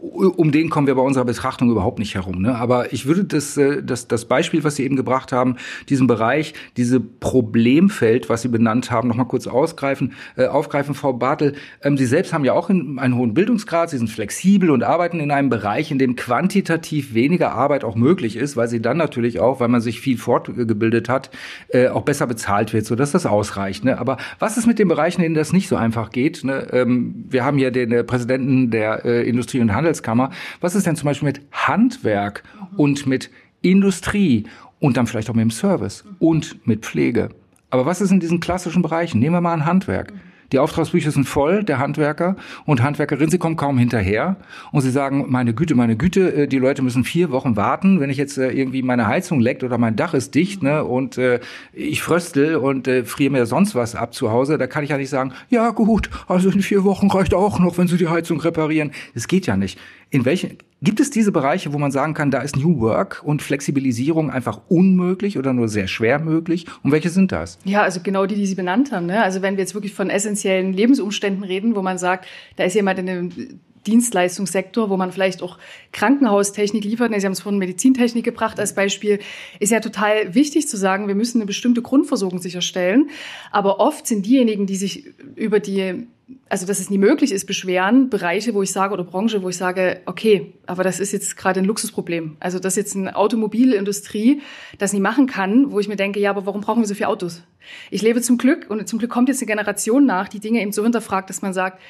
um den kommen wir bei unserer Betrachtung überhaupt nicht herum. Ne? Aber ich würde das, äh, das, das Beispiel, was Sie eben gebracht haben, diesen Bereich, diese Problemfeld, was Sie benannt haben, noch mal kurz ausgreifen, äh, aufgreifen, Frau Bartel. Ähm, Sie selbst haben ja auch einen hohen Bildungsgrad, Sie sind flexibel und arbeiten in einem Bereich, in dem quantitativ weniger Arbeit auch möglich ist, weil Sie dann natürlich auch, weil man sich viel fortgebildet hat, äh, auch besser bezahlt wird, sodass das ausreicht. Ne? Aber was ist mit den Bereichen, in denen das nicht so einfach geht? Ne? Ähm, wir haben ja den äh, Präsidenten der äh, Industrie- und Handel Handelskammer. Was ist denn zum Beispiel mit Handwerk und mit Industrie und dann vielleicht auch mit dem Service und mit Pflege? Aber was ist in diesen klassischen Bereichen? Nehmen wir mal ein Handwerk. Die Auftragsbücher sind voll, der Handwerker und Handwerkerin, sie kommen kaum hinterher und sie sagen, meine Güte, meine Güte, äh, die Leute müssen vier Wochen warten, wenn ich jetzt äh, irgendwie meine Heizung leckt oder mein Dach ist dicht ne, und äh, ich fröstel und äh, friere mir sonst was ab zu Hause, da kann ich ja nicht sagen, ja gut, also in vier Wochen reicht auch noch, wenn Sie die Heizung reparieren. Das geht ja nicht. In welchen, gibt es diese Bereiche, wo man sagen kann, da ist New Work und Flexibilisierung einfach unmöglich oder nur sehr schwer möglich? Und welche sind das? Ja, also genau die, die Sie benannt haben. Ne? Also wenn wir jetzt wirklich von essentiellen Lebensumständen reden, wo man sagt, da ist jemand in einem Dienstleistungssektor, wo man vielleicht auch Krankenhaustechnik liefert. Sie haben es von Medizintechnik gebracht als Beispiel. Ist ja total wichtig zu sagen, wir müssen eine bestimmte Grundversorgung sicherstellen. Aber oft sind diejenigen, die sich über die also dass es nie möglich ist, beschweren Bereiche, wo ich sage, oder Branche, wo ich sage, okay, aber das ist jetzt gerade ein Luxusproblem. Also dass jetzt eine Automobilindustrie das nie machen kann, wo ich mir denke, ja, aber warum brauchen wir so viele Autos? Ich lebe zum Glück und zum Glück kommt jetzt eine Generation nach, die Dinge eben so hinterfragt, dass man sagt,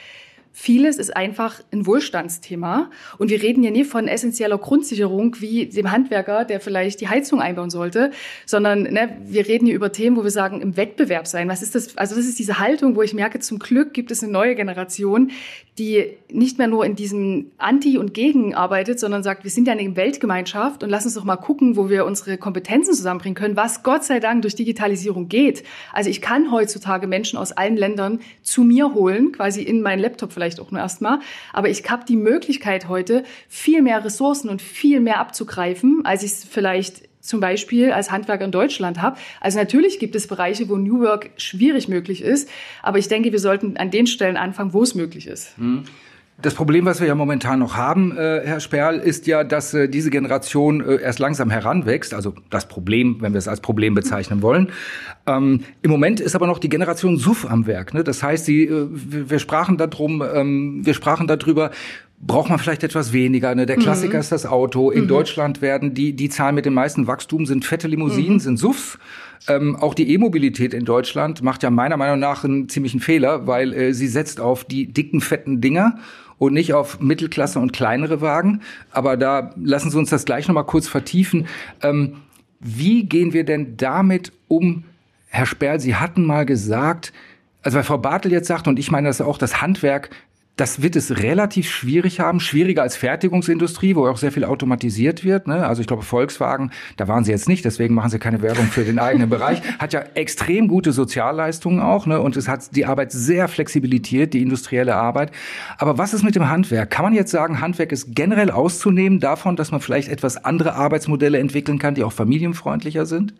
Vieles ist einfach ein Wohlstandsthema. Und wir reden ja nie von essentieller Grundsicherung wie dem Handwerker, der vielleicht die Heizung einbauen sollte, sondern ne, wir reden hier über Themen, wo wir sagen, im Wettbewerb sein. Was ist das? Also das ist diese Haltung, wo ich merke, zum Glück gibt es eine neue Generation, die nicht mehr nur in diesem Anti und Gegen arbeitet, sondern sagt, wir sind ja eine Weltgemeinschaft und lass uns doch mal gucken, wo wir unsere Kompetenzen zusammenbringen können, was Gott sei Dank durch Digitalisierung geht. Also ich kann heutzutage Menschen aus allen Ländern zu mir holen, quasi in meinen Laptop vielleicht vielleicht auch nur erstmal. Aber ich habe die Möglichkeit heute, viel mehr Ressourcen und viel mehr abzugreifen, als ich es vielleicht zum Beispiel als Handwerker in Deutschland habe. Also natürlich gibt es Bereiche, wo New Work schwierig möglich ist, aber ich denke, wir sollten an den Stellen anfangen, wo es möglich ist. Mhm. Das Problem, was wir ja momentan noch haben, äh, Herr Sperl, ist ja, dass äh, diese Generation äh, erst langsam heranwächst. Also das Problem, wenn wir es als Problem bezeichnen wollen. Ähm, Im Moment ist aber noch die Generation Suff am Werk. Ne? Das heißt, sie, äh, wir sprachen darum, ähm, wir sprachen darüber, braucht man vielleicht etwas weniger. Ne? Der Klassiker mhm. ist das Auto. In mhm. Deutschland werden die, die Zahlen mit dem meisten Wachstum sind fette Limousinen, mhm. sind Suffs. Ähm, auch die E-Mobilität in Deutschland macht ja meiner Meinung nach einen ziemlichen Fehler, weil äh, sie setzt auf die dicken, fetten Dinger und nicht auf Mittelklasse und kleinere Wagen. Aber da lassen Sie uns das gleich nochmal kurz vertiefen. Ähm, wie gehen wir denn damit um? Herr Sperl, Sie hatten mal gesagt, also weil Frau Bartel jetzt sagt, und ich meine das auch, das Handwerk das wird es relativ schwierig haben, schwieriger als Fertigungsindustrie, wo auch sehr viel automatisiert wird. Ne? Also ich glaube, Volkswagen, da waren sie jetzt nicht, deswegen machen sie keine Werbung für den eigenen Bereich, hat ja extrem gute Sozialleistungen auch ne? und es hat die Arbeit sehr flexibilisiert, die industrielle Arbeit. Aber was ist mit dem Handwerk? Kann man jetzt sagen, Handwerk ist generell auszunehmen davon, dass man vielleicht etwas andere Arbeitsmodelle entwickeln kann, die auch familienfreundlicher sind?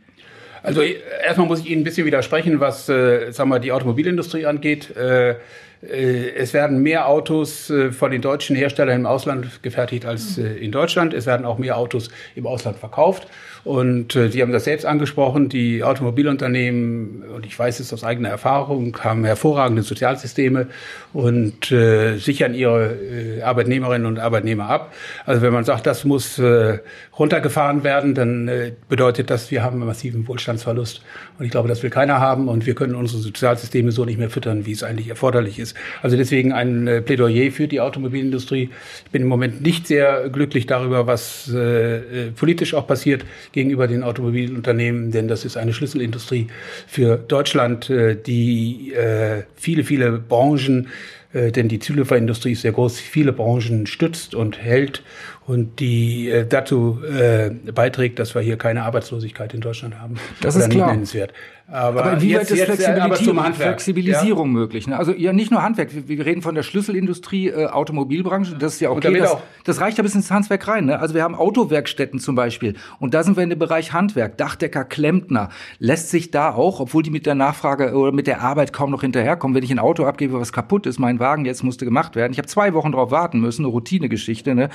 Also erstmal muss ich Ihnen ein bisschen widersprechen, was äh, sagen wir, die Automobilindustrie angeht. Äh, es werden mehr Autos äh, von den deutschen Herstellern im Ausland gefertigt als äh, in Deutschland. Es werden auch mehr Autos im Ausland verkauft. Und Sie haben das selbst angesprochen, die Automobilunternehmen, und ich weiß es aus eigener Erfahrung, haben hervorragende Sozialsysteme und äh, sichern ihre äh, Arbeitnehmerinnen und Arbeitnehmer ab. Also wenn man sagt, das muss äh, runtergefahren werden, dann äh, bedeutet das, wir haben einen massiven Wohlstandsverlust. Und ich glaube, das will keiner haben und wir können unsere Sozialsysteme so nicht mehr füttern, wie es eigentlich erforderlich ist. Also deswegen ein äh, Plädoyer für die Automobilindustrie. Ich bin im Moment nicht sehr glücklich darüber, was äh, äh politisch auch passiert gegenüber den Automobilunternehmen, denn das ist eine Schlüsselindustrie für Deutschland, äh, die äh, viele, viele Branchen äh, denn die Zulieferindustrie ist sehr groß, viele Branchen stützt und hält und die äh, dazu äh, beiträgt, dass wir hier keine Arbeitslosigkeit in Deutschland haben. Das ist klar. nennenswert. Aber, aber inwieweit ist Flexibilisierung, Flexibilisierung ja? möglich? Ne? Also ja, nicht nur Handwerk. Wir, wir reden von der Schlüsselindustrie, äh, Automobilbranche. Das ist ja okay. Das, das, reicht ja bis ins Handwerk rein. Ne? Also wir haben Autowerkstätten zum Beispiel. Und da sind wir in dem Bereich Handwerk. Dachdecker, Klempner. Lässt sich da auch, obwohl die mit der Nachfrage oder mit der Arbeit kaum noch hinterherkommen, wenn ich ein Auto abgebe, was kaputt ist, mein Wagen jetzt musste gemacht werden. Ich habe zwei Wochen drauf warten müssen, eine Routinegeschichte, ne?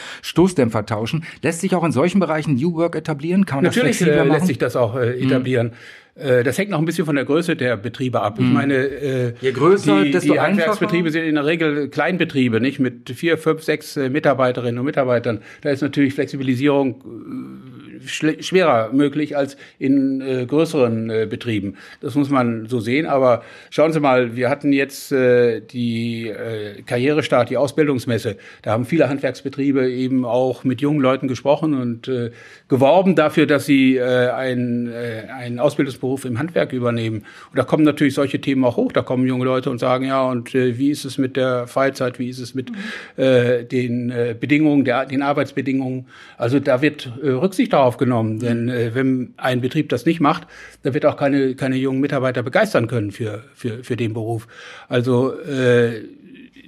Stoßdämpfer tauschen. Lässt sich auch in solchen Bereichen New Work etablieren? Kann man Natürlich das flexibler äh, lässt sich das auch äh, etablieren. Mhm. Das hängt noch ein bisschen von der Größe der Betriebe ab. Ich mhm. meine, äh, Je größer, die, desto die Handwerksbetriebe sind in der Regel Kleinbetriebe, nicht mit vier, fünf, sechs äh, Mitarbeiterinnen und Mitarbeitern. Da ist natürlich Flexibilisierung schwerer möglich als in äh, größeren äh, Betrieben. Das muss man so sehen. Aber schauen Sie mal, wir hatten jetzt äh, die äh, Karrierestart, die Ausbildungsmesse. Da haben viele Handwerksbetriebe eben auch mit jungen Leuten gesprochen und äh, geworben dafür, dass sie äh, einen, äh, einen Ausbildungsberuf im Handwerk übernehmen. Und da kommen natürlich solche Themen auch hoch. Da kommen junge Leute und sagen, ja, und äh, wie ist es mit der Freizeit, wie ist es mit äh, den äh, Bedingungen, der, den Arbeitsbedingungen? Also da wird äh, Rücksicht darauf genommen. Denn äh, wenn ein Betrieb das nicht macht, dann wird auch keine, keine jungen Mitarbeiter begeistern können für, für, für den Beruf. Also äh,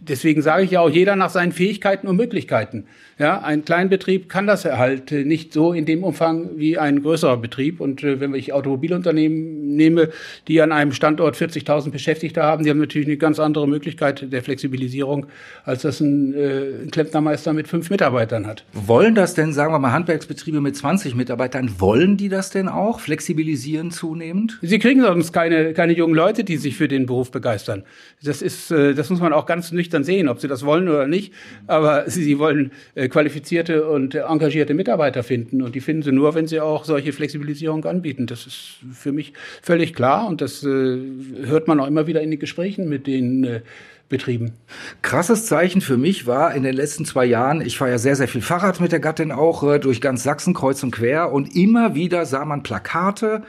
deswegen sage ich ja auch jeder nach seinen Fähigkeiten und Möglichkeiten. Ja, ein Kleinbetrieb kann das halt nicht so in dem Umfang wie ein größerer Betrieb. Und äh, wenn ich Automobilunternehmen nehme, die an einem Standort 40.000 Beschäftigte haben, die haben natürlich eine ganz andere Möglichkeit der Flexibilisierung, als das ein, äh, ein Klempnermeister mit fünf Mitarbeitern hat. Wollen das denn, sagen wir mal, Handwerksbetriebe mit 20 Mitarbeitern, wollen die das denn auch flexibilisieren zunehmend? Sie kriegen sonst keine, keine jungen Leute, die sich für den Beruf begeistern. Das ist, äh, das muss man auch ganz nüchtern sehen, ob sie das wollen oder nicht. Aber sie wollen äh, äh, qualifizierte und engagierte Mitarbeiter finden. Und die finden sie nur, wenn sie auch solche Flexibilisierung anbieten. Das ist für mich völlig klar und das äh, hört man auch immer wieder in den Gesprächen mit den äh, Betrieben. Krasses Zeichen für mich war in den letzten zwei Jahren, ich fahre ja sehr, sehr viel Fahrrad mit der Gattin auch äh, durch ganz Sachsen kreuz und quer und immer wieder sah man Plakate,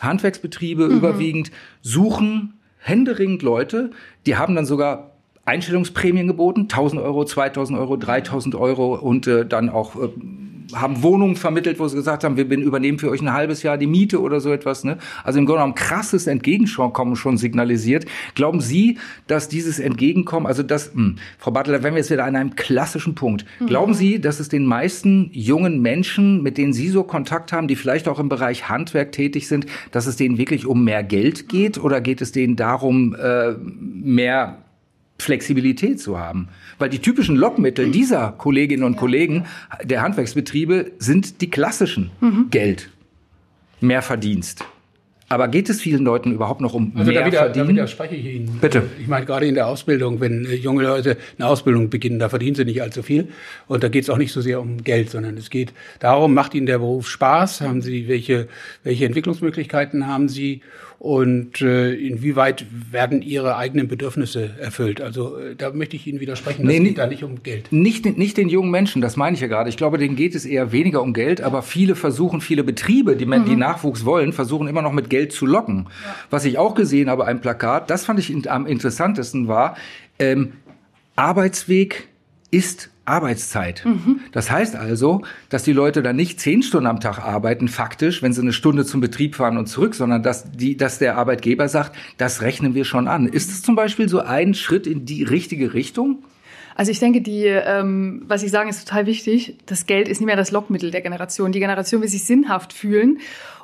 Handwerksbetriebe mhm. überwiegend suchen händeringend Leute, die haben dann sogar Einstellungsprämien geboten, 1000 Euro, 2000 Euro, 3000 Euro und äh, dann auch äh, haben Wohnungen vermittelt, wo sie gesagt haben, wir übernehmen für euch ein halbes Jahr die Miete oder so etwas. Ne? Also im Grunde genommen krasses Entgegenkommen schon signalisiert. Glauben Sie, dass dieses Entgegenkommen, also das, mh, hm, Frau Butler, wenn wir jetzt wieder an einem klassischen Punkt, mhm. glauben Sie, dass es den meisten jungen Menschen, mit denen Sie so Kontakt haben, die vielleicht auch im Bereich Handwerk tätig sind, dass es denen wirklich um mehr Geld geht oder geht es denen darum, äh, mehr Flexibilität zu haben. Weil die typischen Lockmittel dieser Kolleginnen und Kollegen der Handwerksbetriebe sind die klassischen. Mhm. Geld, mehr Verdienst. Aber geht es vielen Leuten überhaupt noch um also mehr da wieder, verdienen? Da widerspreche ich Ihnen. Bitte. Ich meine, gerade in der Ausbildung, wenn äh, junge Leute eine Ausbildung beginnen, da verdienen sie nicht allzu viel. Und da geht es auch nicht so sehr um Geld, sondern es geht darum, macht ihnen der Beruf Spaß? Haben sie, welche, welche Entwicklungsmöglichkeiten haben sie? Und äh, inwieweit werden ihre eigenen Bedürfnisse erfüllt. Also äh, da möchte ich Ihnen widersprechen, das nee, geht da nicht um Geld. Nicht, nicht den jungen Menschen, das meine ich ja gerade. Ich glaube, denen geht es eher weniger um Geld, aber viele versuchen, viele Betriebe, die, mhm. die Nachwuchs wollen, versuchen immer noch mit Geld zu locken. Ja. Was ich auch gesehen habe, ein Plakat, das fand ich am interessantesten war, ähm, Arbeitsweg ist Arbeitszeit. Mhm. Das heißt also, dass die Leute dann nicht zehn Stunden am Tag arbeiten, faktisch, wenn sie eine Stunde zum Betrieb fahren und zurück, sondern dass, die, dass der Arbeitgeber sagt, das rechnen wir schon an. Ist es zum Beispiel so ein Schritt in die richtige Richtung? Also ich denke, die, ähm, was ich sage, ist total wichtig. Das Geld ist nicht mehr das Lockmittel der Generation. Die Generation will sich sinnhaft fühlen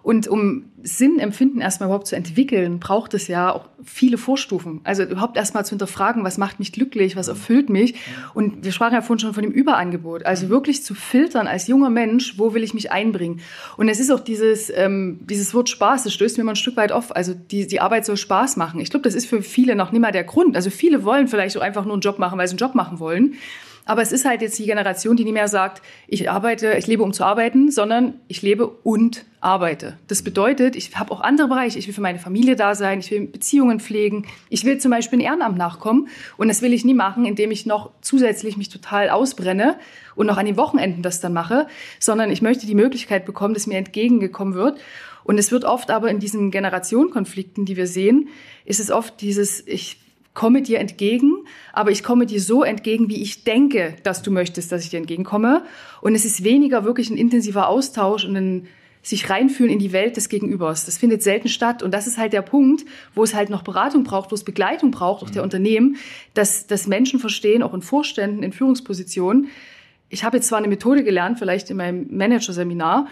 und um Sinnempfinden erstmal überhaupt zu entwickeln, braucht es ja auch viele Vorstufen. Also überhaupt erstmal zu hinterfragen, was macht mich glücklich, was erfüllt mich. Und wir sprachen ja vorhin schon von dem Überangebot. Also wirklich zu filtern als junger Mensch, wo will ich mich einbringen. Und es ist auch dieses, ähm, dieses Wort Spaß, das stößt mir mal ein Stück weit auf. Also die, die Arbeit soll Spaß machen. Ich glaube, das ist für viele noch nicht mal der Grund. Also viele wollen vielleicht auch einfach nur einen Job machen, weil sie einen Job machen wollen. Aber es ist halt jetzt die Generation, die nicht mehr sagt, ich arbeite, ich lebe, um zu arbeiten, sondern ich lebe und arbeite. Das bedeutet, ich habe auch andere Bereiche. Ich will für meine Familie da sein, ich will Beziehungen pflegen, ich will zum Beispiel ein Ehrenamt nachkommen. Und das will ich nie machen, indem ich noch zusätzlich mich total ausbrenne und noch an den Wochenenden das dann mache, sondern ich möchte die Möglichkeit bekommen, dass mir entgegengekommen wird. Und es wird oft aber in diesen Generationenkonflikten, die wir sehen, ist es oft dieses, ich komme dir entgegen, aber ich komme dir so entgegen, wie ich denke, dass du möchtest, dass ich dir entgegenkomme. Und es ist weniger wirklich ein intensiver Austausch und ein sich reinfühlen in die Welt des Gegenübers. Das findet selten statt. Und das ist halt der Punkt, wo es halt noch Beratung braucht, wo es Begleitung braucht, auch der mhm. Unternehmen, dass, dass Menschen verstehen, auch in Vorständen, in Führungspositionen. Ich habe jetzt zwar eine Methode gelernt, vielleicht in meinem Managerseminar,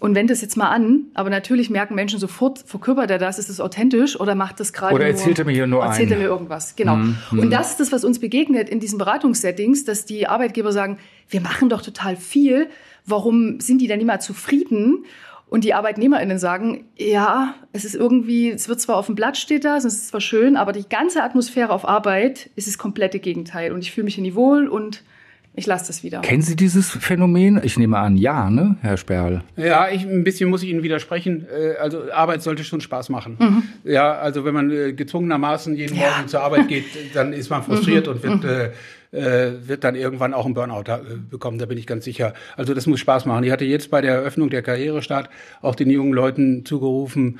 und wende es jetzt mal an, aber natürlich merken Menschen sofort, verkörpert er das, ist es authentisch oder macht das gerade Oder erzählt er mir hier nur Erzählt ein. er mir irgendwas, genau. Mm, mm. Und das ist das, was uns begegnet in diesen Beratungssettings, dass die Arbeitgeber sagen, wir machen doch total viel, warum sind die denn immer zufrieden? Und die ArbeitnehmerInnen sagen, ja, es ist irgendwie, es wird zwar auf dem Blatt steht das, es ist zwar schön, aber die ganze Atmosphäre auf Arbeit ist das komplette Gegenteil. Und ich fühle mich hier nie wohl und ich lasse das wieder. Kennen Sie dieses Phänomen? Ich nehme an, ja, ne, Herr Sperl? Ja, ich, ein bisschen muss ich Ihnen widersprechen. Äh, also Arbeit sollte schon Spaß machen. Mhm. Ja, also wenn man äh, gezwungenermaßen jeden ja. Morgen zur Arbeit geht, dann ist man frustriert mhm. und wird, mhm. äh, äh, wird dann irgendwann auch einen Burnout bekommen, da bin ich ganz sicher. Also das muss Spaß machen. Ich hatte jetzt bei der Eröffnung der Karrierestart auch den jungen Leuten zugerufen,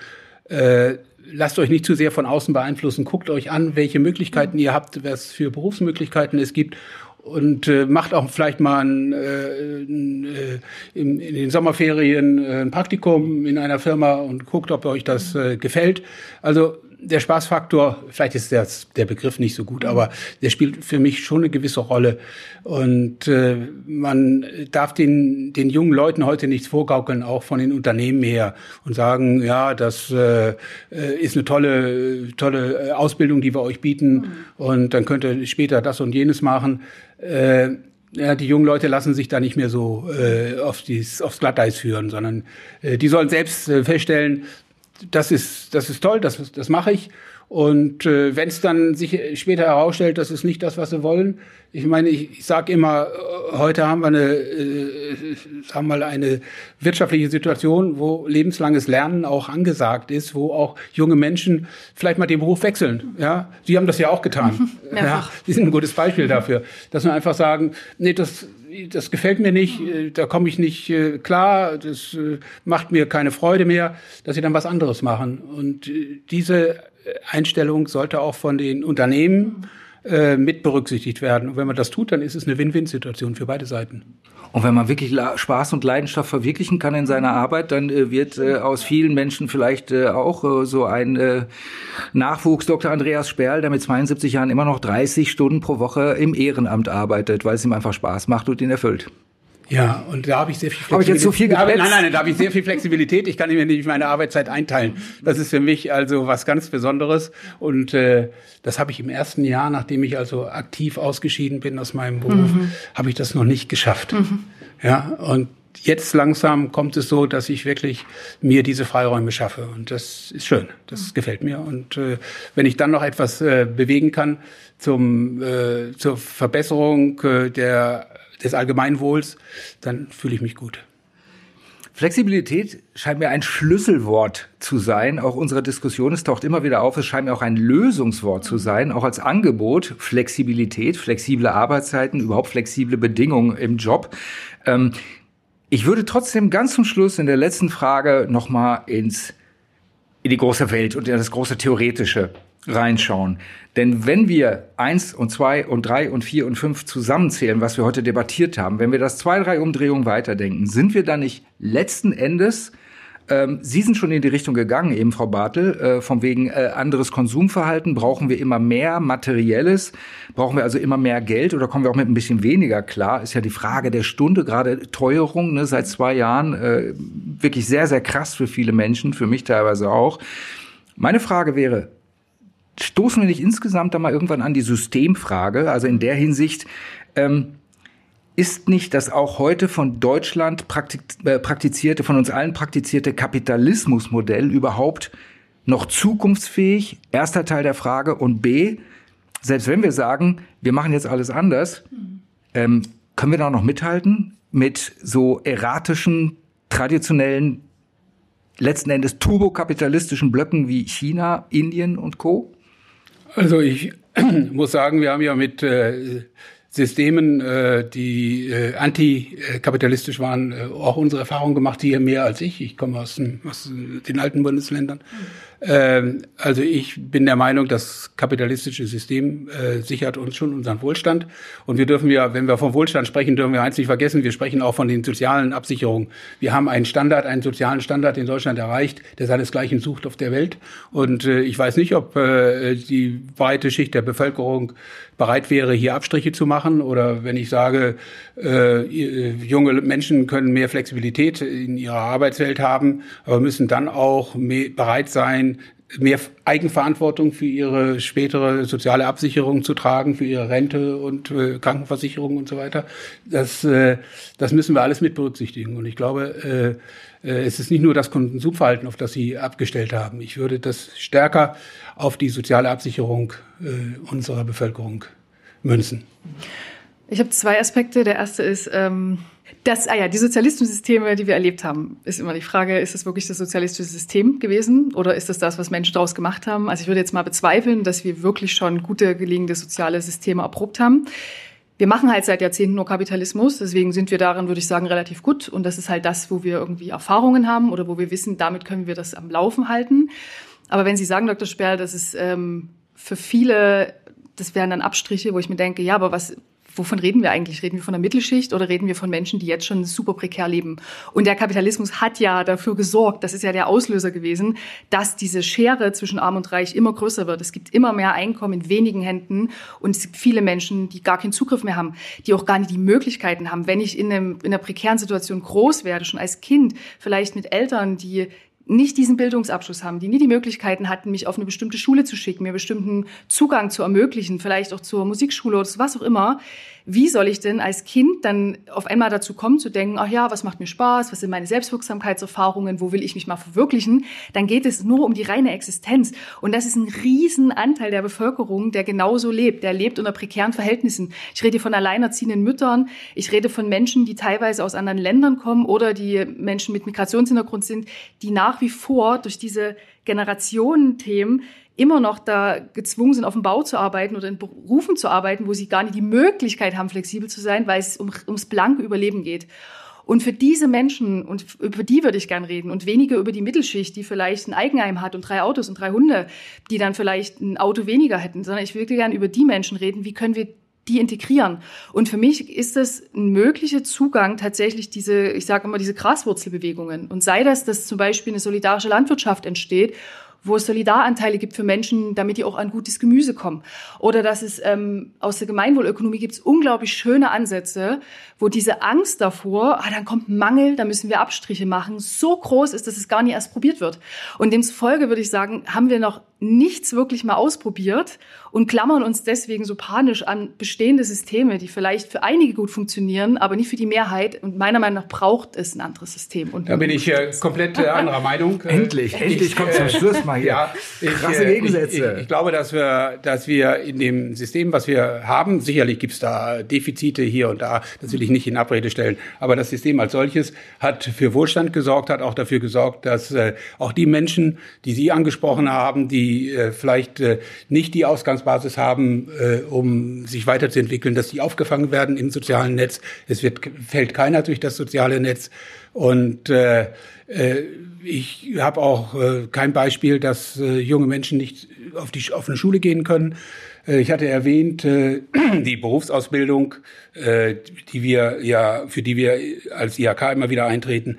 äh, lasst euch nicht zu sehr von außen beeinflussen. Guckt euch an, welche Möglichkeiten ihr habt, was für Berufsmöglichkeiten es gibt und äh, macht auch vielleicht mal ein, äh, ein, äh, in, in den Sommerferien äh, ein Praktikum in einer Firma und guckt, ob euch das äh, gefällt. Also der Spaßfaktor, vielleicht ist der, der Begriff nicht so gut, aber der spielt für mich schon eine gewisse Rolle. Und äh, man darf den, den jungen Leuten heute nichts vorgaukeln, auch von den Unternehmen her, und sagen, ja, das äh, ist eine tolle, tolle äh, Ausbildung, die wir euch bieten, mhm. und dann könnt ihr später das und jenes machen. Äh, ja, die jungen Leute lassen sich da nicht mehr so äh, auf dies, aufs Glatteis führen, sondern äh, die sollen selbst äh, feststellen, das ist, das ist toll, das, das mache ich. Und äh, wenn es dann sich später herausstellt, das ist nicht das, was sie wollen. Ich meine, ich, ich sage immer, äh, heute haben wir eine, äh, sagen wir mal, eine wirtschaftliche Situation, wo lebenslanges Lernen auch angesagt ist, wo auch junge Menschen vielleicht mal den Beruf wechseln. Ja, Sie haben das ja auch getan. ja, Sie sind ein gutes Beispiel dafür, dass wir einfach sagen, nee, das das gefällt mir nicht, äh, da komme ich nicht äh, klar, das äh, macht mir keine Freude mehr, dass sie dann was anderes machen. Und diese Einstellung sollte auch von den Unternehmen mit berücksichtigt werden. Und wenn man das tut, dann ist es eine Win-Win-Situation für beide Seiten. Und wenn man wirklich Spaß und Leidenschaft verwirklichen kann in seiner Arbeit, dann äh, wird äh, aus vielen Menschen vielleicht äh, auch so ein Nachwuchs Dr. Andreas Sperl, der mit 72 Jahren immer noch 30 Stunden pro Woche im Ehrenamt arbeitet, weil es ihm einfach Spaß macht und ihn erfüllt. Ja, und da habe ich sehr viel Flexibilität. Habe ich jetzt so viel Nein, nein, nein, da habe ich sehr viel Flexibilität. Ich kann mir nicht meine Arbeitszeit einteilen. Das ist für mich also was ganz Besonderes. Und äh, das habe ich im ersten Jahr, nachdem ich also aktiv ausgeschieden bin aus meinem Beruf, mhm. habe ich das noch nicht geschafft. Mhm. Ja, und jetzt langsam kommt es so, dass ich wirklich mir diese Freiräume schaffe. Und das ist schön. Das gefällt mir. Und äh, wenn ich dann noch etwas äh, bewegen kann zum, äh, zur Verbesserung äh, der des Allgemeinwohls, dann fühle ich mich gut. Flexibilität scheint mir ein Schlüsselwort zu sein. Auch unsere Diskussion, es taucht immer wieder auf, es scheint mir auch ein Lösungswort zu sein, auch als Angebot. Flexibilität, flexible Arbeitszeiten, überhaupt flexible Bedingungen im Job. Ähm, ich würde trotzdem ganz zum Schluss in der letzten Frage nochmal ins, in die große Welt und in das große Theoretische reinschauen. Denn wenn wir eins und zwei und drei und vier und fünf zusammenzählen, was wir heute debattiert haben, wenn wir das zwei, drei Umdrehungen weiterdenken, sind wir dann nicht letzten Endes ähm, Sie sind schon in die Richtung gegangen, eben Frau Bartel, äh, von wegen äh, anderes Konsumverhalten. Brauchen wir immer mehr Materielles? Brauchen wir also immer mehr Geld oder kommen wir auch mit ein bisschen weniger klar? Ist ja die Frage der Stunde, gerade Teuerung ne, seit zwei Jahren, äh, wirklich sehr, sehr krass für viele Menschen, für mich teilweise auch. Meine Frage wäre, stoßen wir nicht insgesamt da mal irgendwann an die Systemfrage? Also in der Hinsicht, ähm, ist nicht das auch heute von Deutschland äh, praktizierte, von uns allen praktizierte Kapitalismusmodell überhaupt noch zukunftsfähig? Erster Teil der Frage. Und B, selbst wenn wir sagen, wir machen jetzt alles anders, ähm, können wir da noch mithalten mit so erratischen, traditionellen, letzten Endes turbokapitalistischen Blöcken wie China, Indien und Co.? Also ich muss sagen, wir haben ja mit äh, Systemen, äh, die äh, antikapitalistisch waren, äh, auch unsere Erfahrungen gemacht, hier mehr als ich. Ich komme aus, den, aus den alten Bundesländern. Mhm. Ähm, also ich bin der Meinung, das kapitalistische System äh, sichert uns schon unseren Wohlstand. Und wir dürfen ja, wenn wir vom Wohlstand sprechen, dürfen wir eins nicht vergessen, wir sprechen auch von den sozialen Absicherungen. Wir haben einen Standard, einen sozialen Standard in Deutschland erreicht, der seinesgleichen sucht auf der Welt. Und äh, ich weiß nicht, ob äh, die breite Schicht der Bevölkerung bereit wäre, hier Abstriche zu machen. Oder wenn ich sage, junge Menschen können mehr Flexibilität in ihrer Arbeitswelt haben, aber müssen dann auch bereit sein, mehr Eigenverantwortung für ihre spätere soziale Absicherung zu tragen, für ihre Rente und äh, Krankenversicherung und so weiter. Das, äh, das müssen wir alles mit berücksichtigen. Und ich glaube, äh, äh, es ist nicht nur das Konsumverhalten, auf das Sie abgestellt haben. Ich würde das stärker auf die soziale Absicherung äh, unserer Bevölkerung münzen. Ich habe zwei Aspekte. Der erste ist, ähm, das, ah ja, die sozialistischen Systeme, die wir erlebt haben, ist immer die Frage, ist es wirklich das sozialistische System gewesen oder ist es das, was Menschen daraus gemacht haben? Also ich würde jetzt mal bezweifeln, dass wir wirklich schon gute, gelingende soziale Systeme erprobt haben. Wir machen halt seit Jahrzehnten nur Kapitalismus, deswegen sind wir darin, würde ich sagen, relativ gut. Und das ist halt das, wo wir irgendwie Erfahrungen haben oder wo wir wissen, damit können wir das am Laufen halten. Aber wenn Sie sagen, Dr. Sperl, das ist ähm, für viele, das wären dann Abstriche, wo ich mir denke, ja, aber was, wovon reden wir eigentlich? Reden wir von der Mittelschicht oder reden wir von Menschen, die jetzt schon super prekär leben? Und der Kapitalismus hat ja dafür gesorgt, das ist ja der Auslöser gewesen, dass diese Schere zwischen Arm und Reich immer größer wird. Es gibt immer mehr Einkommen in wenigen Händen und es gibt viele Menschen, die gar keinen Zugriff mehr haben, die auch gar nicht die Möglichkeiten haben. Wenn ich in, einem, in einer prekären Situation groß werde, schon als Kind, vielleicht mit Eltern, die nicht diesen Bildungsabschluss haben, die nie die Möglichkeiten hatten, mich auf eine bestimmte Schule zu schicken, mir bestimmten Zugang zu ermöglichen, vielleicht auch zur Musikschule oder was auch immer, wie soll ich denn als Kind dann auf einmal dazu kommen zu denken, ach ja, was macht mir Spaß, was sind meine Selbstwirksamkeitserfahrungen, wo will ich mich mal verwirklichen? Dann geht es nur um die reine Existenz. Und das ist ein Riesenanteil der Bevölkerung, der genauso lebt. Der lebt unter prekären Verhältnissen. Ich rede von alleinerziehenden Müttern. Ich rede von Menschen, die teilweise aus anderen Ländern kommen oder die Menschen mit Migrationshintergrund sind, die nach wie vor durch diese Generationenthemen immer noch da gezwungen sind, auf dem Bau zu arbeiten oder in Berufen zu arbeiten, wo sie gar nicht die Möglichkeit haben, flexibel zu sein, weil es um, ums blanke Überleben geht. Und für diese Menschen, und über die würde ich gern reden, und weniger über die Mittelschicht, die vielleicht ein Eigenheim hat und drei Autos und drei Hunde, die dann vielleicht ein Auto weniger hätten, sondern ich würde gern über die Menschen reden, wie können wir die integrieren. Und für mich ist das ein möglicher Zugang tatsächlich diese, ich sage immer, diese Graswurzelbewegungen. Und sei das, dass zum Beispiel eine solidarische Landwirtschaft entsteht wo es Solidaranteile gibt für Menschen, damit die auch an gutes Gemüse kommen. Oder dass es ähm, aus der Gemeinwohlökonomie gibt es unglaublich schöne Ansätze, wo diese Angst davor, ah, dann kommt Mangel, da müssen wir Abstriche machen, so groß ist, dass es gar nicht erst probiert wird. Und demzufolge würde ich sagen, haben wir noch nichts wirklich mal ausprobiert und klammern uns deswegen so panisch an bestehende Systeme, die vielleicht für einige gut funktionieren, aber nicht für die Mehrheit. Und meiner Meinung nach braucht es ein anderes System. Und da bin ich äh, komplett äh, anderer Meinung. endlich, äh, endlich kommt zum Schluss mal hier. Ja, Krasse ich, Gegensätze. Ich, ich, ich, glaube, dass wir, dass wir in dem System, was wir haben, sicherlich gibt es da Defizite hier und da, das will ich nicht in Abrede stellen, aber das System als solches hat für Wohlstand gesorgt, hat auch dafür gesorgt, dass äh, auch die Menschen, die Sie angesprochen haben, die die äh, vielleicht äh, nicht die Ausgangsbasis haben, äh, um sich weiterzuentwickeln, dass die aufgefangen werden im sozialen Netz. Es wird, fällt keiner durch das soziale Netz. Und äh, äh, ich habe auch äh, kein Beispiel, dass äh, junge Menschen nicht auf die auf eine Schule gehen können. Äh, ich hatte erwähnt äh, die Berufsausbildung, die wir ja für die wir als IHK immer wieder eintreten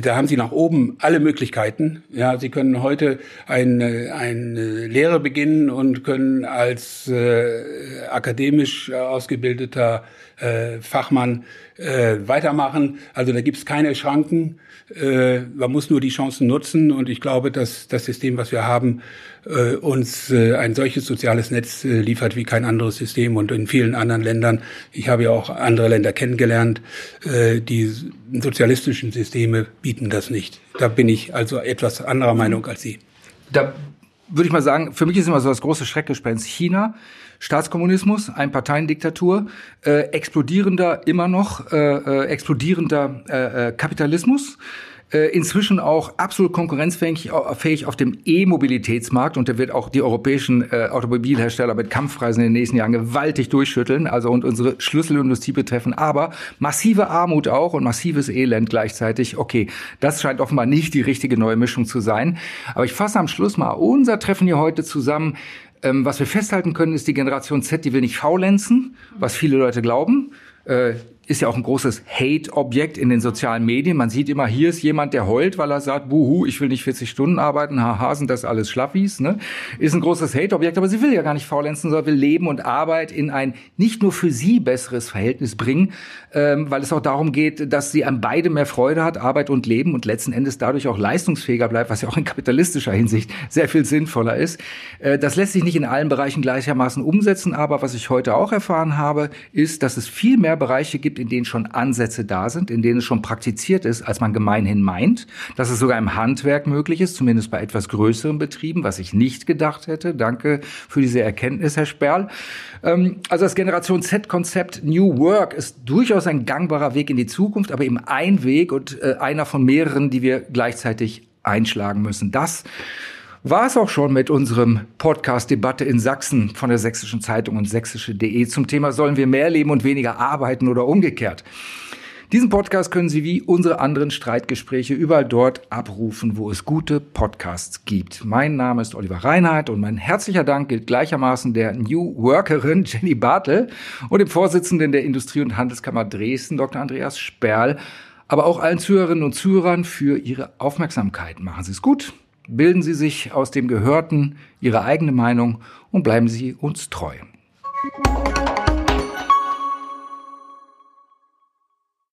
da haben Sie nach oben alle Möglichkeiten. Ja, Sie können heute eine, eine Lehre beginnen und können als äh, akademisch ausgebildeter äh, Fachmann äh, weitermachen. Also da gibt es keine Schranken. Äh, man muss nur die Chancen nutzen. Und ich glaube, dass das System, was wir haben, äh, uns äh, ein solches soziales Netz äh, liefert wie kein anderes System. Und in vielen anderen Ländern, ich habe ja auch andere Länder kennengelernt, äh, die sozialistischen Systeme bieten das nicht. Da bin ich also etwas anderer Meinung als Sie. Da würde ich mal sagen, für mich ist immer so das große Schreckgespenst China, Staatskommunismus, Einparteiendiktatur, äh, explodierender, immer noch äh, äh, explodierender äh, äh Kapitalismus äh, inzwischen auch absolut konkurrenzfähig fähig auf dem E-Mobilitätsmarkt und der wird auch die europäischen äh, Automobilhersteller mit Kampfpreisen in den nächsten Jahren gewaltig durchschütteln, also und unsere Schlüsselindustrie betreffen, aber massive Armut auch und massives Elend gleichzeitig. Okay, das scheint offenbar nicht die richtige neue Mischung zu sein. Aber ich fasse am Schluss mal unser Treffen hier heute zusammen. Ähm, was wir festhalten können, ist die Generation Z, die will nicht faulenzen, was viele Leute glauben. Äh, ist ja auch ein großes Hate-Objekt in den sozialen Medien. Man sieht immer, hier ist jemand, der heult, weil er sagt, buhu, ich will nicht 40 Stunden arbeiten, haha, sind das alles Schlaffis, ne? Ist ein großes Hate-Objekt, aber sie will ja gar nicht faulenzen, sondern will Leben und Arbeit in ein nicht nur für sie besseres Verhältnis bringen, ähm, weil es auch darum geht, dass sie an beide mehr Freude hat, Arbeit und Leben und letzten Endes dadurch auch leistungsfähiger bleibt, was ja auch in kapitalistischer Hinsicht sehr viel sinnvoller ist. Äh, das lässt sich nicht in allen Bereichen gleichermaßen umsetzen, aber was ich heute auch erfahren habe, ist, dass es viel mehr Bereiche gibt, gibt, in denen schon Ansätze da sind, in denen es schon praktiziert ist, als man gemeinhin meint, dass es sogar im Handwerk möglich ist, zumindest bei etwas größeren Betrieben, was ich nicht gedacht hätte. Danke für diese Erkenntnis, Herr Sperl. Ähm, also das Generation Z-Konzept New Work ist durchaus ein gangbarer Weg in die Zukunft, aber eben ein Weg und äh, einer von mehreren, die wir gleichzeitig einschlagen müssen. Das war es auch schon mit unserem Podcast Debatte in Sachsen von der Sächsischen Zeitung und sächsische.de zum Thema sollen wir mehr leben und weniger arbeiten oder umgekehrt. Diesen Podcast können Sie wie unsere anderen Streitgespräche überall dort abrufen, wo es gute Podcasts gibt. Mein Name ist Oliver Reinhardt und mein herzlicher Dank gilt gleichermaßen der New Workerin Jenny Bartel und dem Vorsitzenden der Industrie- und Handelskammer Dresden, Dr. Andreas Sperl, aber auch allen Zuhörerinnen und Zuhörern für Ihre Aufmerksamkeit. Machen Sie es gut. Bilden Sie sich aus dem Gehörten Ihre eigene Meinung und bleiben Sie uns treu.